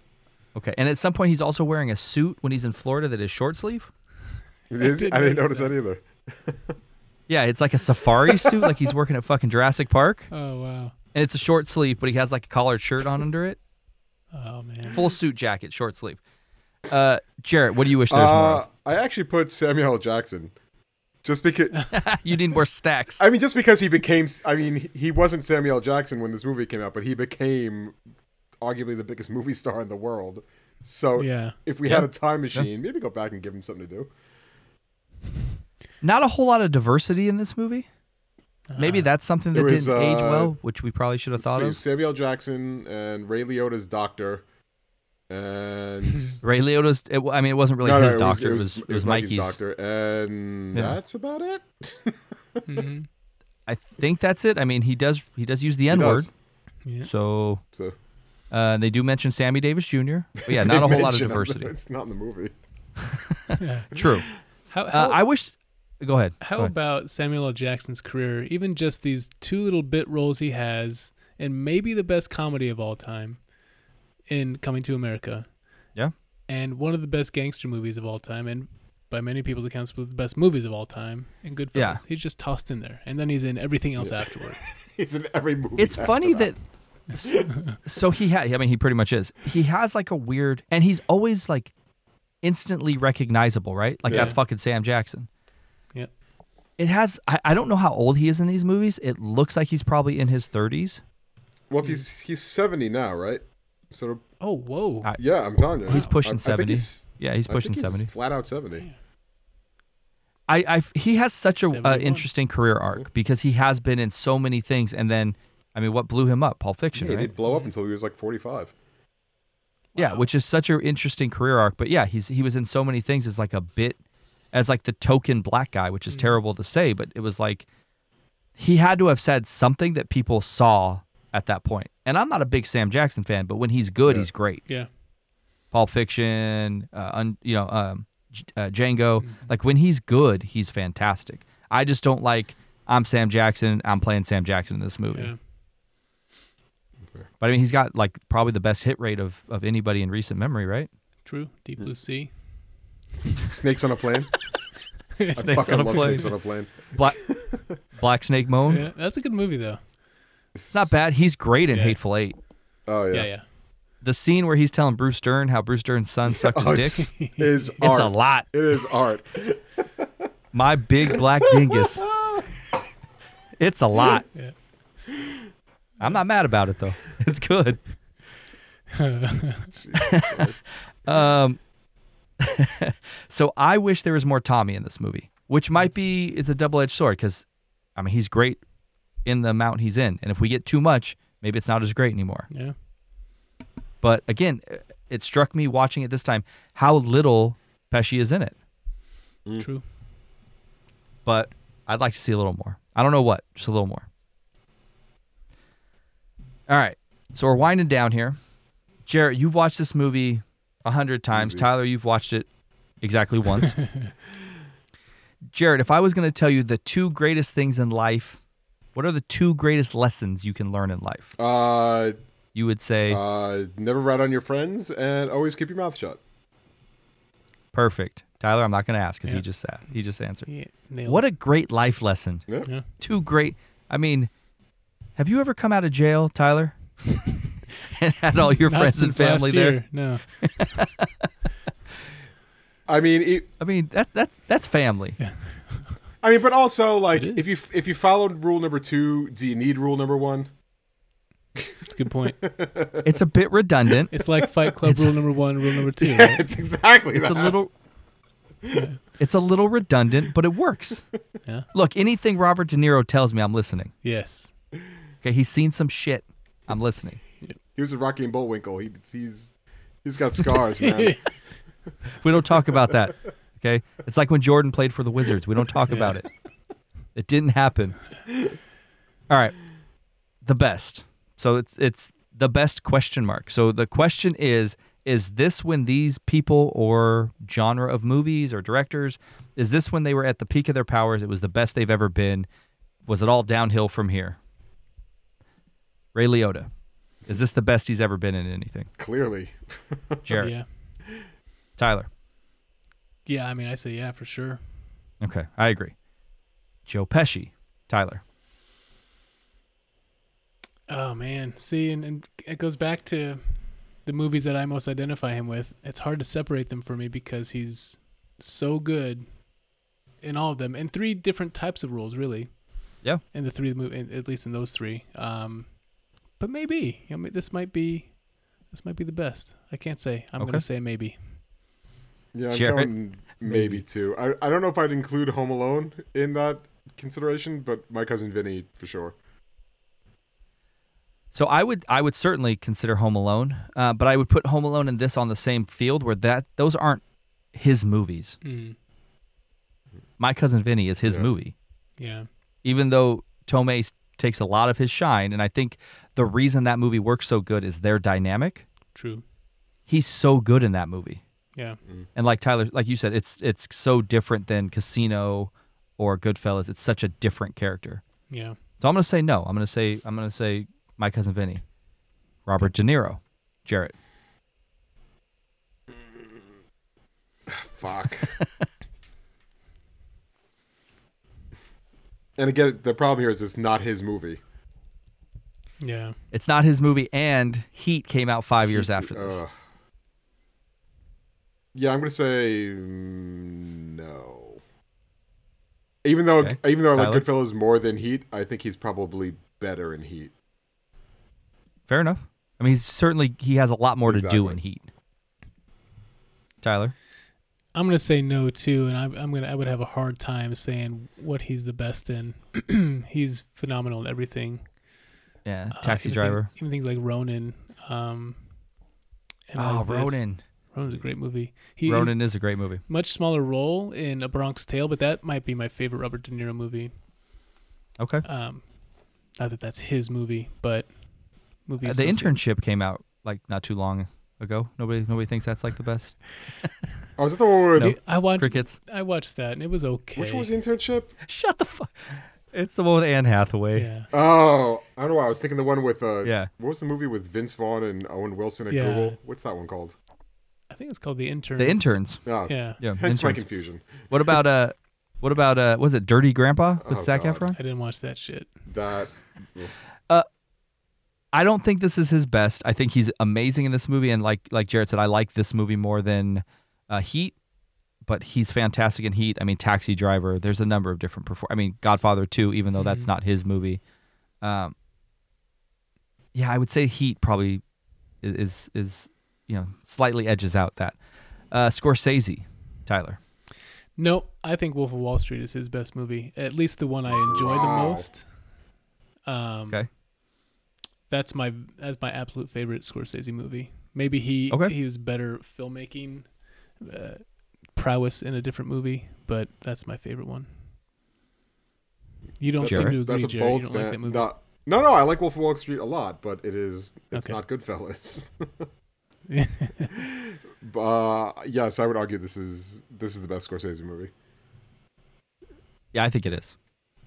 Okay. And at some point he's also wearing a suit when he's in Florida that is short sleeve. Is he? I didn't notice notice that, either. Yeah, it's like a safari suit, like he's working at fucking Jurassic Park, Oh wow. and it's a short sleeve, but he has like a collared shirt on under it. Oh man. Full suit jacket, short sleeve. Uh, Jarrett, what do you wish there was more Uh, of? I actually put Samuel L. Jackson, just because. You need more stacks. I mean, just because he became. I mean, he- he wasn't Samuel L. Jackson when this movie came out, but he became arguably the biggest movie star in the world. So Yeah. if we had a time machine, maybe go back and give him something to do. Not a whole lot of diversity in this movie. Maybe that's something that was, didn't age uh, well, which we probably should have thought of. Samuel L. Jackson and Ray Liotta's doctor, and Ray Liotta's. It, I mean, it wasn't really no, no, his it doctor. It was, it was, Mikey's. doctor, and Yeah. that's about it. hmm I think that's it. I mean, he does. He does use the N word. Yeah. So So uh, they do mention Sammy Davis Jr. But yeah, not a whole lot of mention him, diversity. It's not in the movie. Yeah. True. How Uh, I wish. Go ahead. how Go ahead. about Samuel L. Jackson's career? Even just these two little bit roles he has, and maybe the best comedy of all time in Coming to America. Yeah. And one of the best gangster movies of all time, and by many people's accounts, one of the best movies of all time. And Goodfellas. Yeah. He's just tossed in there, and then he's in everything else afterward. He's in every movie. It's after funny that. so he had. I mean, he pretty much is. He has like a weird, and he's always like instantly recognizable, right? Like that's fucking Sam Jackson. Yep. It has. I, I don't know how old he is in these movies. It looks like he's probably in his 30s. Well, hmm. he's he's seventy now, right? So Oh, whoa. I- yeah, I'm telling you, He's pushing I- I think 70. he's- Yeah, he's I pushing think he's 70. flat out seventy. I, I he has such a uh, interesting career arc because he has been in so many things, and then I mean, what blew him up? Pulp Fiction, Yeah, he right? didn't blow up until he was like forty-five. Yeah, which is such an interesting career arc. But yeah, he's he was in so many things as like a bit, as like the token black guy, which is terrible to say, but it was like he had to have said something that people saw at that point. And I'm not a big Sam Jackson fan, but when he's good, Yeah. he's great. Yeah. Pulp Fiction, uh, un, you know, um, uh, Django. Like when he's good, he's fantastic. I just don't like. I'm Sam Jackson. I'm playing Sam Jackson in this movie. Yeah. But I mean, he's got like probably the best hit rate of of anybody in recent memory, right? True. Deep Blue Sea. Snakes on a plane. Snakes on a plane. Snakes on a plane. Black Black Snake Moan. Yeah, that's a good movie though. It's not bad. He's great in Yeah. Hateful Eight. Oh yeah. Yeah, yeah. The scene where he's telling Bruce Dern how Bruce Dern's son sucked Oh, his dick. it's, is It's art. a lot. It is art. My big black dingus. It's a lot. Yeah. I'm not mad about it though. It's good. Um, so I wish there was more Tommy in this movie, which might be it's a double edged sword because, I mean, he's great in the amount he's in, and if we get too much, maybe it's not as great anymore. Yeah. But again, it struck me watching it this time how little Pesci is in it. Mm. True. But I'd like to see a little more. I don't know what, just a little more. All right, so we're winding down here. Jarrett, you've watched this movie a hundred times. Easy. Tyler, you've watched it exactly once. Jarrett, if I was going to tell you the two greatest things in life, what are the two greatest lessons you can learn in life? Uh, You would say uh, never rat on your friends and always keep your mouth shut. perfect. Tyler, I'm not going to ask because Yeah. he just said he just answered. Yeah, What it. a great life lesson. Yeah. Yeah. Two great. I mean, have you ever come out of jail, Tyler? and had all your friends and since last family there? No. I mean, it, I mean, that that's that's family. I mean, but also like if you if you followed rule number two, do you need rule number one? It's a good point. It's a bit redundant. It's like Fight Club rule number one, rule number two. Yeah, right? it's exactly It's that. a little It's a little redundant, but it works. Yeah. Look, anything Robert De Niro tells me, I'm listening. Yes. Okay, he's seen some shit. I'm listening. He was a Rocky and Bullwinkle. He, he's he's got scars, man. We don't talk about that. Okay? It's like when Jordan played for the Wizards. We don't talk about it. It didn't happen. All right. The best. So it's it's the best question mark. So the question is is this when these people or genre of movies or directors is this when they were at the peak of their powers it was the best they've ever been was it all downhill from here ray liotta is this the best he's ever been in anything Clearly, jared Yeah. tyler Yeah. I mean, I say yeah for sure. Okay, I agree. Joe Pesci. Tyler. Oh man, see, and, and it goes back to the movies that I most identify him with. It's hard to separate them for me because he's so good in all of them, in three different types of roles, really. Yeah. In the three movie, at least in those three. Um, but maybe I mean, this might be this might be the best. I can't say. I'm Okay. gonna say maybe. Yeah, I'm Jarrett? going maybe two. I, I don't know if I'd include Home Alone in that consideration, but my cousin Vinny for sure. So I would I would certainly consider Home Alone, uh, but I would put Home Alone and this on the same field where that those aren't his movies. Mm, My cousin Vinny is his Yeah. movie, yeah. even though Tomei s- takes a lot of his shine, and I think the reason that movie works so good is their dynamic. True. He's so good in that movie, Yeah. Mm-hmm. and like Tyler, like you said, it's it's so different than Casino or Goodfellas. It's such a different character. Yeah. So I'm gonna say no. I'm gonna say I'm gonna say my cousin Vinny, Robert De Niro, Jarrett. Fuck. and again, the problem here is it's not his movie. Yeah. It's not his movie, and Heat came out five years after this. Ugh. Yeah, I'm gonna say mm, no. Even though, Okay. even though I like Goodfellas more than Heat, I think he's probably better in Heat. Fair enough. I mean, he's certainly he has a lot more to do in Heat. Tyler, I'm gonna say no too, and I'm, I'm gonna I would have a hard time saying what he's the best in. he's phenomenal in everything. yeah, Uh, Taxi even Driver. thing- even things like Ronin. Um, and Oh, as this- Ronin. Ronin's a great movie. He is is a great movie. much smaller role in A Bronx Tale, but that might be my favorite Robert De Niro movie. Okay. Um, not that that's his movie, but movie. Uh, the internship came out like not too long ago. Nobody nobody thinks that's like the best. Oh, is that the one where No. the, I watched. Crickets. I watched that, and it was okay. which was the internship? Shut the fuck. It's the one with Anne Hathaway. Yeah. Oh, I don't know why I was thinking the one with uh, Yeah. What was the movie with Vince Vaughn and Owen Wilson at Yeah. Google? What's that one called? I think it's called The Intern. The interns. Oh, Yeah. Yeah. Hence my confusion. What about uh what about uh was it Dirty Grandpa with Oh, Zac God. Efron? I didn't watch that shit. That I don't think this is his best. I think he's amazing in this movie, and like like Jarrett said, I like this movie more than uh, Heat. But he's fantastic in Heat. I mean, Taxi Driver. There's a number of different perform. I mean, Godfather 2, even though that's Mhm. not his movie. Um, yeah, I would say Heat probably is is you know slightly edges out that. Uh, Scorsese, Tyler. No, I think Wolf of Wall Street is his best movie. At least the one I enjoy the most. Um, Okay. That's my that's my absolute favorite Scorsese movie. Maybe he Okay. he was better filmmaking uh, prowess in a different movie, but that's my favorite one. You don't that's, seem Jarrett? to agree, that's a Jarrett. bold you don't like that stand. movie. no, no, no, I like Wolf of Wall Street a lot, but it is it's Okay. not Goodfellas. uh, yes, I would argue this is this is the best Scorsese movie. Yeah, I think it is.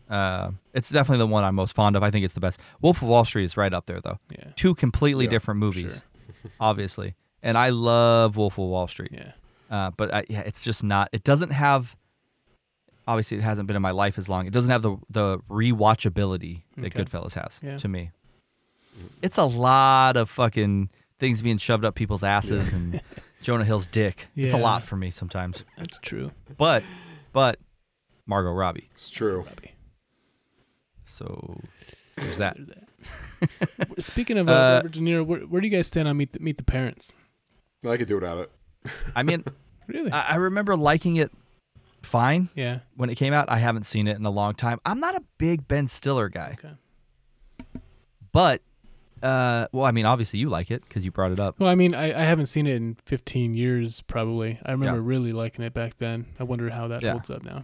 Uh, it's definitely the one I'm most fond of. I think it's the best. Wolf of Wall Street is right up there, though. yeah, Two completely Yeah, different movies, obviously. And I love Wolf of Wall Street. yeah, Uh, but I, yeah, it's just not. It doesn't have. Obviously, it hasn't been in my life as long. It doesn't have the the rewatchability that Okay. Goodfellas has Yeah. to me. It's a lot of fucking things being shoved up people's asses and Jonah Hill's dick. It's a Yeah. lot for me sometimes. that's true. But, but Margot Robbie. It's true. Robbie. So there's that. There's that. Speaking of uh, Uh, Robert De Niro, where, where do you guys stand on Meet the, Meet the Parents? I could do without it. I mean, Really? I, I remember liking it fine yeah. when it came out. I haven't seen it in a long time. I'm not a big Ben Stiller guy, Okay. but uh, well, I mean, obviously you like it because you brought it up. Well, I mean, I, I haven't seen it in 15 years, probably. I remember Yeah. really liking it back then. I wonder how that Yeah. holds up now.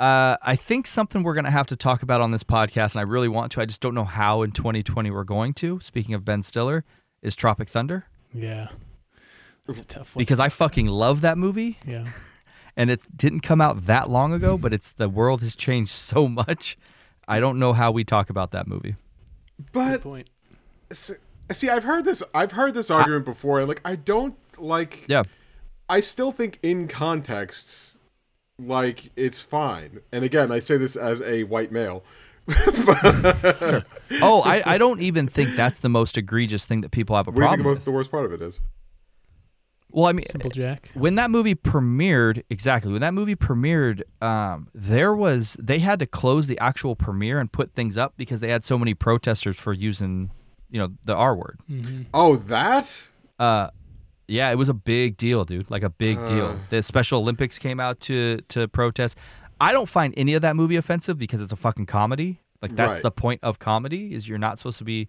Uh, I think something we're gonna have to talk about on this podcast, and I really want to. I just don't know how in 2020 we're going to. Speaking of Ben Stiller, is Tropic Thunder Yeah. It's a tough one. because I fucking love that movie, yeah. and it didn't come out that long ago, but it's the world has changed so much. I don't know how we talk about that movie. Good But point. S- see, I've heard this. I've heard this argument before. and Like, I don't like. Yeah, I still think in context, like it's fine. And again, I say this as a white male. Oh, I, I don't even think that's the most egregious thing that people have a What do you think problem the, most, with. the worst part of it is? Well, I mean, Simple Jack. when that movie premiered, exactly when that movie premiered, um, there was they had to close the actual premiere and put things up because they had so many protesters for using, you know, the R word. Oh, that? Uh, yeah, it was a big deal, dude. Like a big Uh. deal. The Special Olympics came out to to protest. I don't find any of that movie offensive because it's a fucking comedy. Like that's Right. the point of comedy is you're not supposed to be.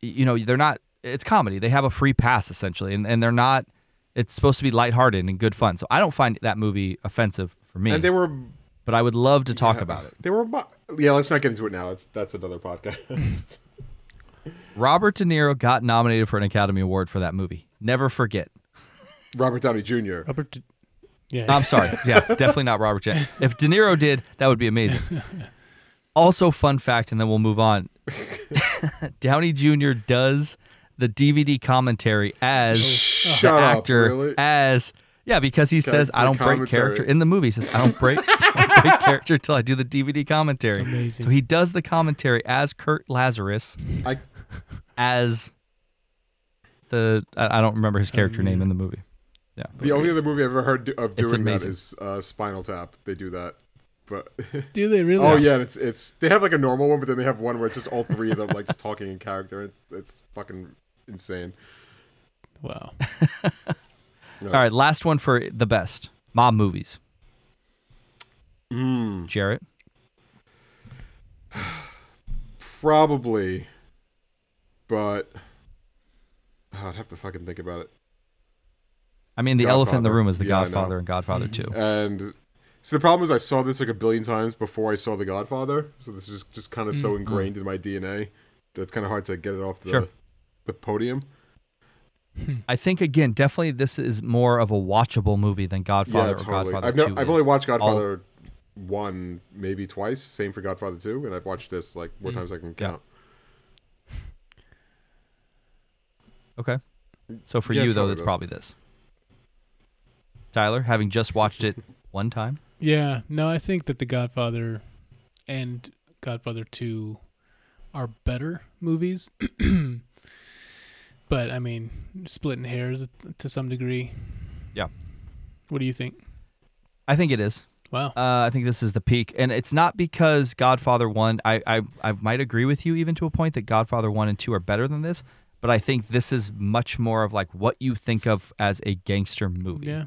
You know, they're not. It's comedy. They have a free pass essentially, and and they're not. It's supposed to be lighthearted and good fun. So I don't find that movie offensive for me. And they were. but I would love to talk about it. They were. mo- Yeah, let's not get into it now. It's, that's another podcast. Robert De Niro got nominated for an Academy Award for that movie. Never forget. Robert Downey Jr. Robert. D- Yeah. I'm sorry. Yeah, definitely not Robert Jan. If De Niro did, that would be amazing. Also, fun fact, and then we'll move on. Downey Jr. does the DVD commentary as oh, Shut the up, actor really? as yeah because he says I don't break character in the movie. He says I don't break, I don't break character until I do the DVD commentary. Amazing. So he does the commentary as Kirk Lazarus I as the I I don't remember his character name in the movie. Yeah. the only other movie I've ever heard of It's doing that amazing. is uh, Spinal Tap. They do that, but Do they really? oh yeah, it's it's they have like a normal one, but then they have one where it's just all three of them like just talking in character. It's it's fucking insane. Wow. All right, last one for the best mob movies. Mm, Jarrett. probably, but oh, I'd have to fucking think about it. I mean, the elephant in the room is the Yeah, I know. Godfather and Godfather mm-hmm. 2. And so the problem is, I saw this like a billion times before I saw The Godfather. So this is just kind of so mm-hmm. ingrained in my DNA that it's kind of hard to get it off the Sure. the podium. I think again, definitely this is more of a watchable movie than Godfather yeah, or totally. Godfather I've, 2. no, I've is. only watched Godfather one, maybe twice. Same for Godfather two, and I've watched this like more mm. times I can Yeah. count. Okay. So for Yeah, you it's though, probably it's this. probably this. Tyler, having just watched it one time. Yeah. No, I think that The Godfather and Godfather 2 are better movies. but I mean, splitting hairs to some degree. Yeah. What do you think? I think it is. Wow. Uh, I think this is the peak, and it's not because Godfather one. I, I I might agree with you even to a point that Godfather one and two are better than this, but I think this is much more of like what you think of as a gangster movie. yeah.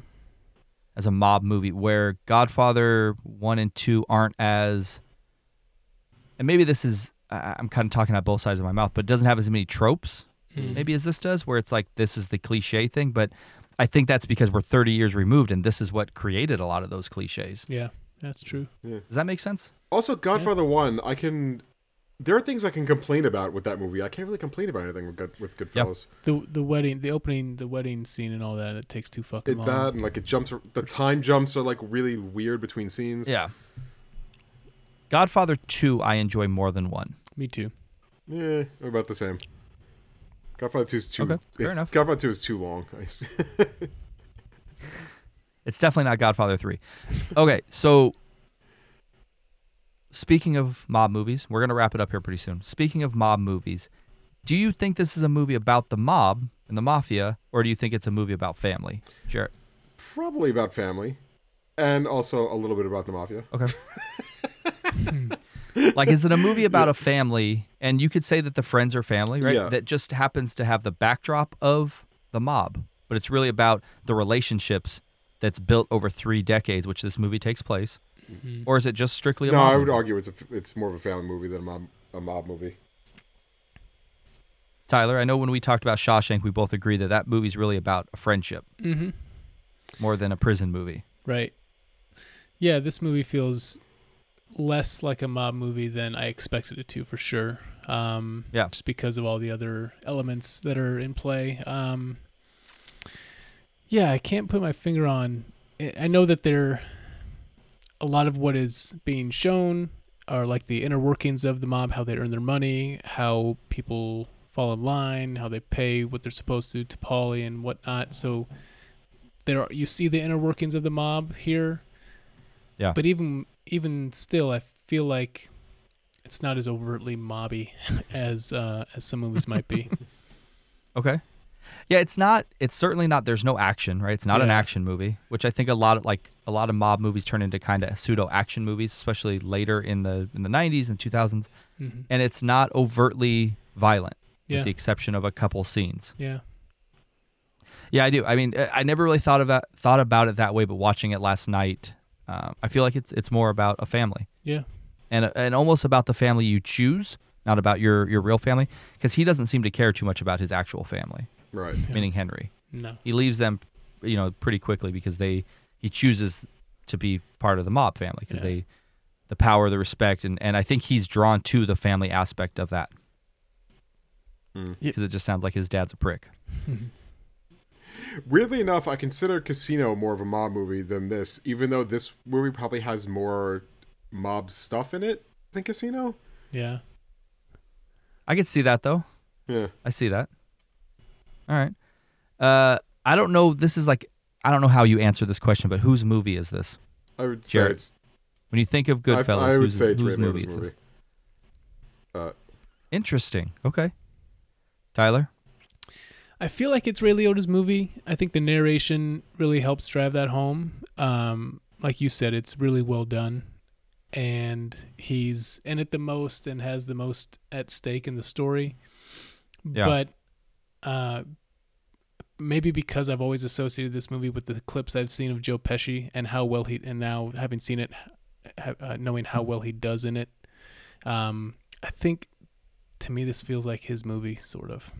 as a mob movie where Godfather 1 and 2 aren't as and maybe this is I- I'm kind of talking out both sides of my mouth but it doesn't have as many tropes Hmm. maybe as this does where it's like this is the cliche thing but I think that's because we're 30 years removed and this is what created a lot of those cliches. Yeah. That's true. Does that make sense? Also, Godfather one, I can. There are things I can complain about with that movie. I can't really complain about anything with, good, with Goodfellas. The the wedding, the opening, the wedding scene and all that, it takes too fucking It, long. that and like it jumps. The time jumps are like really weird between scenes. Yeah. Godfather 2 I enjoy more than 1. Me too. Yeah, we're about the same. Godfather two is too. Okay, fair enough. Godfather two is too long. It's definitely not Godfather 3. Okay, so speaking of mob movies, we're going to wrap it up here pretty soon. Speaking of mob movies, do you think this is a movie about the mob and the mafia, or do you think it's a movie about family? Jarrett. Probably about family, and also a little bit about the mafia. Okay. Hmm. like, is it a movie about a family, and you could say that the friends are family, right? Yeah. That just happens to have the backdrop of the mob, but it's really about the relationships that's built over three decades, which this movie takes place. Or is it just strictly a No, mob I would movie? argue it's a, it's more of a family movie than a mob, a mob movie. Tyler, I know when we talked about Shawshank, we both agreed that that movie's really about a friendship Mm-hmm. more than a prison movie. Right. Yeah, this movie feels less like a mob movie than I expected it to, for sure. Um, Yeah. Just because of all the other elements that are in play. Um, yeah, I can't put my finger on. I- I know that there, a lot of what is being shown are like the inner workings of the mob, how they earn their money, how people fall in line, how they pay what they're supposed to to Paulie and whatnot. So there are, you see the inner workings of the mob here, Yeah. But even even still, I feel like it's not as overtly mobby as uh, as some movies might be. Okay. Yeah, it's not. It's certainly not. There's no action, right? It's not an action movie, which I think a lot of like a lot of mob movies turn into kind of pseudo action movies, especially later in the in the 90s and 2000s. Mhm. And it's not overtly violent, Yeah. with the exception of a couple scenes. Yeah. Yeah, I do. I mean, I I never really thought of that, thought about it that way, but watching it last night, um, I feel like it's it's more about a family Yeah. and and almost about the family you choose, not about your your real family, because he doesn't seem to care too much about his actual family, Right. meaning Henry. No. He leaves them, you know, pretty quickly because they he chooses to be part of the mob family because Yeah. they the power, the respect, and and I think he's drawn to the family aspect of that Mm. because it just sounds like his dad's a prick. Weirdly enough, I consider Casino more of a mob movie than this, even though this movie probably has more mob stuff in it than Casino. Yeah. I could see that though. Yeah. I see that. All right. Uh, I don't know. This is like I don't know how you answer this question, but whose movie is this? I would say Jarrett, it's. When you think of Goodfellas, I would whose, say it's whose Ray movie Liotta's is this? movie. Uh, Interesting. Okay. Tyler. I feel like it's Ray Liotta's movie. I think the narration really helps drive that home. Um, like you said, it's really well done, and he's in it the most and has the most at stake in the story. Yeah. But uh, maybe because I've always associated this movie with the clips I've seen of Joe Pesci and how well he, and now having seen it, ha- uh, knowing how well he does in it, um, I think to me this feels like his movie, sort of.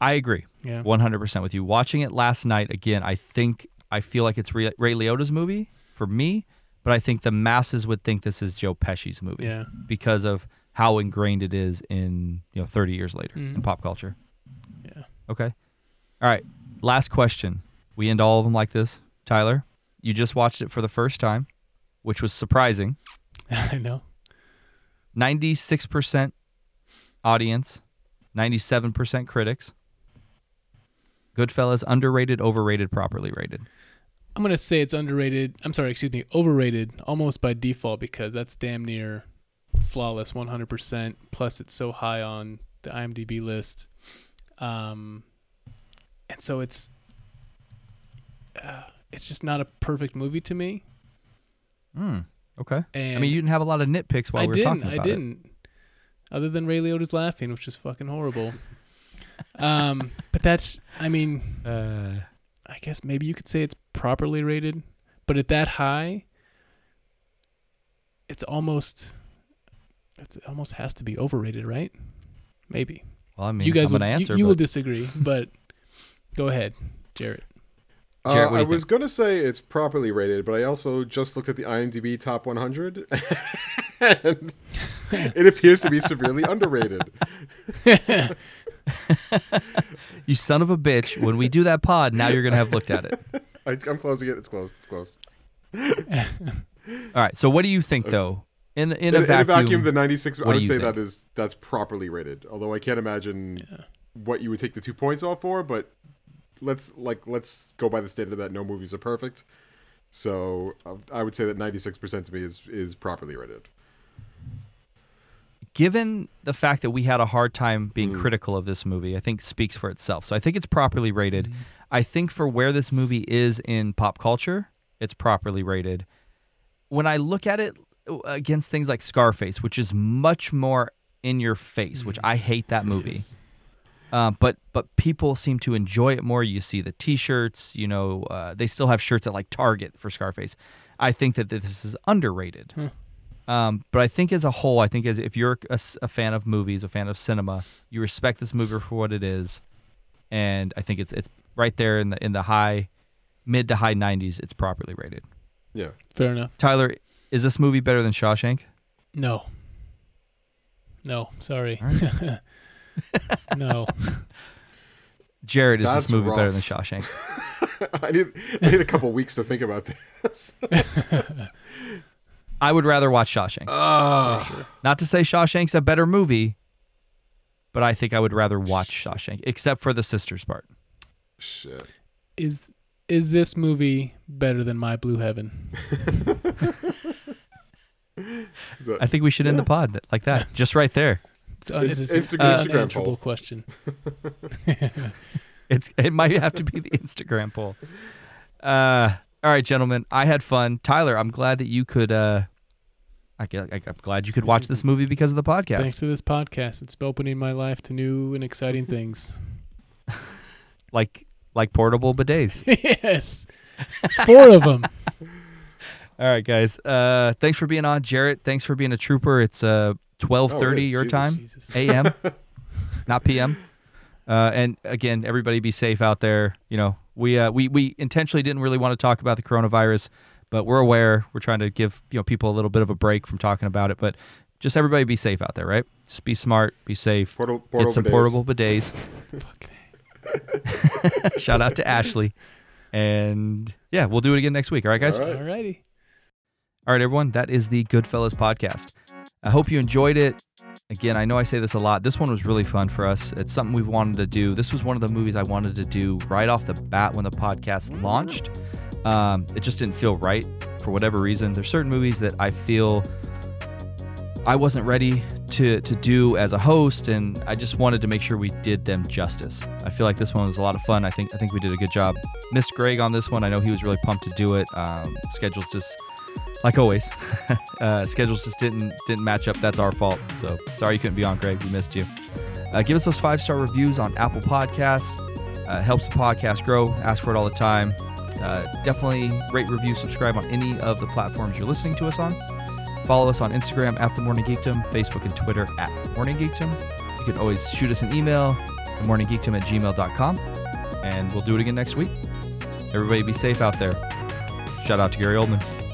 I agree. Yeah. 100% with you. Watching it last night again, I think I feel like it's Ray, Liotta's movie for me, but I think the masses would think this is Joe Pesci's movie Yeah. because of how ingrained it is in, you know, 30 years later in Mhm. pop culture. Okay. All right. Last question. We end all of them like this. Tyler, you just watched it for the first time, which was surprising. I know. 96% audience, 97% critics. Goodfellas underrated, overrated, properly rated. I'm gonna say it's underrated. I'm sorry, excuse me, overrated almost by default because that's damn near flawless, 100%. Plus, it's so high on the IMDb list, um, and so it's uh, it's just not a perfect movie to me. Hmm. Okay. And I mean, you didn't have a lot of nitpicks while I we were didn't. talking I about it. didn't. Other than Ray Liotta's laughing, which is fucking horrible. um, but that's. I mean, Uh, I guess maybe you could say it's properly rated, but at that high, it's almost it's, it almost has to be overrated, right? Maybe. Well, I mean, you guys I'm will, gonna you- answer, you, will disagree, but go ahead, Jarrett. Uh, Jarrett, I you was gonna say it's properly rated, but I also just looked at the IMDb top 100, and it appears to be severely underrated. you son of a bitch. When we do that pod, now you're gonna have looked at it. I, I'm closing it. It's closed. It's closed. All right. So what do you think though? In in a in, in vacuum, a vacuum, the 96. what I would say think? that is that's properly rated. Although I can't imagine what you would take the two points off for, but let's like let's go by the standard that no movies are perfect. So uh, I would say that 96% to me is is properly rated. given the fact that we had a hard time being Mm. critical of this movie, I think speaks for itself. So I think it's properly rated. Mm-hmm. I think for where this movie is in pop culture, it's properly rated. When I look at it against things like Scarface, which is much more in your face, which I hate that movie. Yes. Um, but but people seem to enjoy it more. You see the T-shirts. You know, uh, they still have shirts at like Target for Scarface. I think that this is underrated. Um, but I think as a whole, I think as if you're a fan of movies, a fan of cinema, you respect this movie for what it is, and I think it's it's right there in the in the high, mid to high 90s. It's properly rated. Yeah. Fair enough. Tyler, is this movie better than Shawshank? No. No, sorry. All no. Jarrett, is That's this movie better than Shawshank? I need I need a couple weeks to think about this. I would rather watch Shawshank. Ah. Not to say Shawshank's a better movie, but I think I would rather watch Shawshank, except for the sisters part. Shit. Is Is this movie better than My Blue Heaven? Is that- I think we should end the pod like that, just right there. It's, uh, it It's is Insta- an Instagram unanswerable poll. question. It's it might have to be the Instagram poll. Uh, all right, gentlemen, I had fun. Tyler, I'm glad that you could. Uh, I get, I, I'm glad you could watch this movie because of the podcast. Thanks to this podcast, it's opening my life to new and exciting things. Like like portable bidets. yes, four of them. All right, guys. Uh, thanks for being on, Jarrett. Thanks for being a trooper. It's uh 12:30 Oh, it is. your Jesus. time, a.m. not p.m. Uh, and again, everybody be safe out there. You know, we uh, we we intentionally didn't really want to talk about the coronavirus, but we're aware. We're trying to give you know people a little bit of a break from talking about it. But just everybody be safe out there, right? Just be smart, be safe. Portal- Get portable some bidets. portable bidets. Shout out to Ashley. And yeah, we'll do it again next week. All right, guys. All right. Alrighty. All right, everyone. That is the Goodfellas podcast. I hope you enjoyed it. Again, I know I say this a lot. This one was really fun for us. It's something we've wanted to do. This was one of the movies I wanted to do right off the bat when the podcast launched. Um, it just didn't feel right for whatever reason. There's certain movies that I feel I wasn't ready to to do as a host, and I just wanted to make sure we did them justice. I feel like this one was a lot of fun. I think I think we did a good job. Missed Greg on this one. I know he was really pumped to do it. Um, schedules just like always, uh, schedules just didn't didn't match up. That's our fault. So sorry you couldn't be on, Greg. We missed you. Uh, give us those five star reviews on Apple Podcasts. Uh, helps the podcast grow. Ask for it all the time. Uh, definitely rate, review, subscribe on any of the platforms you're listening to us on. Follow us on Instagram at The Morning Geekdom, Facebook and Twitter at Morning Geekdom. You can always shoot us an email, themorninggeekdom at gmail.com, and we'll do it again next week. Everybody be safe out there. Shout out to Gary Oldman.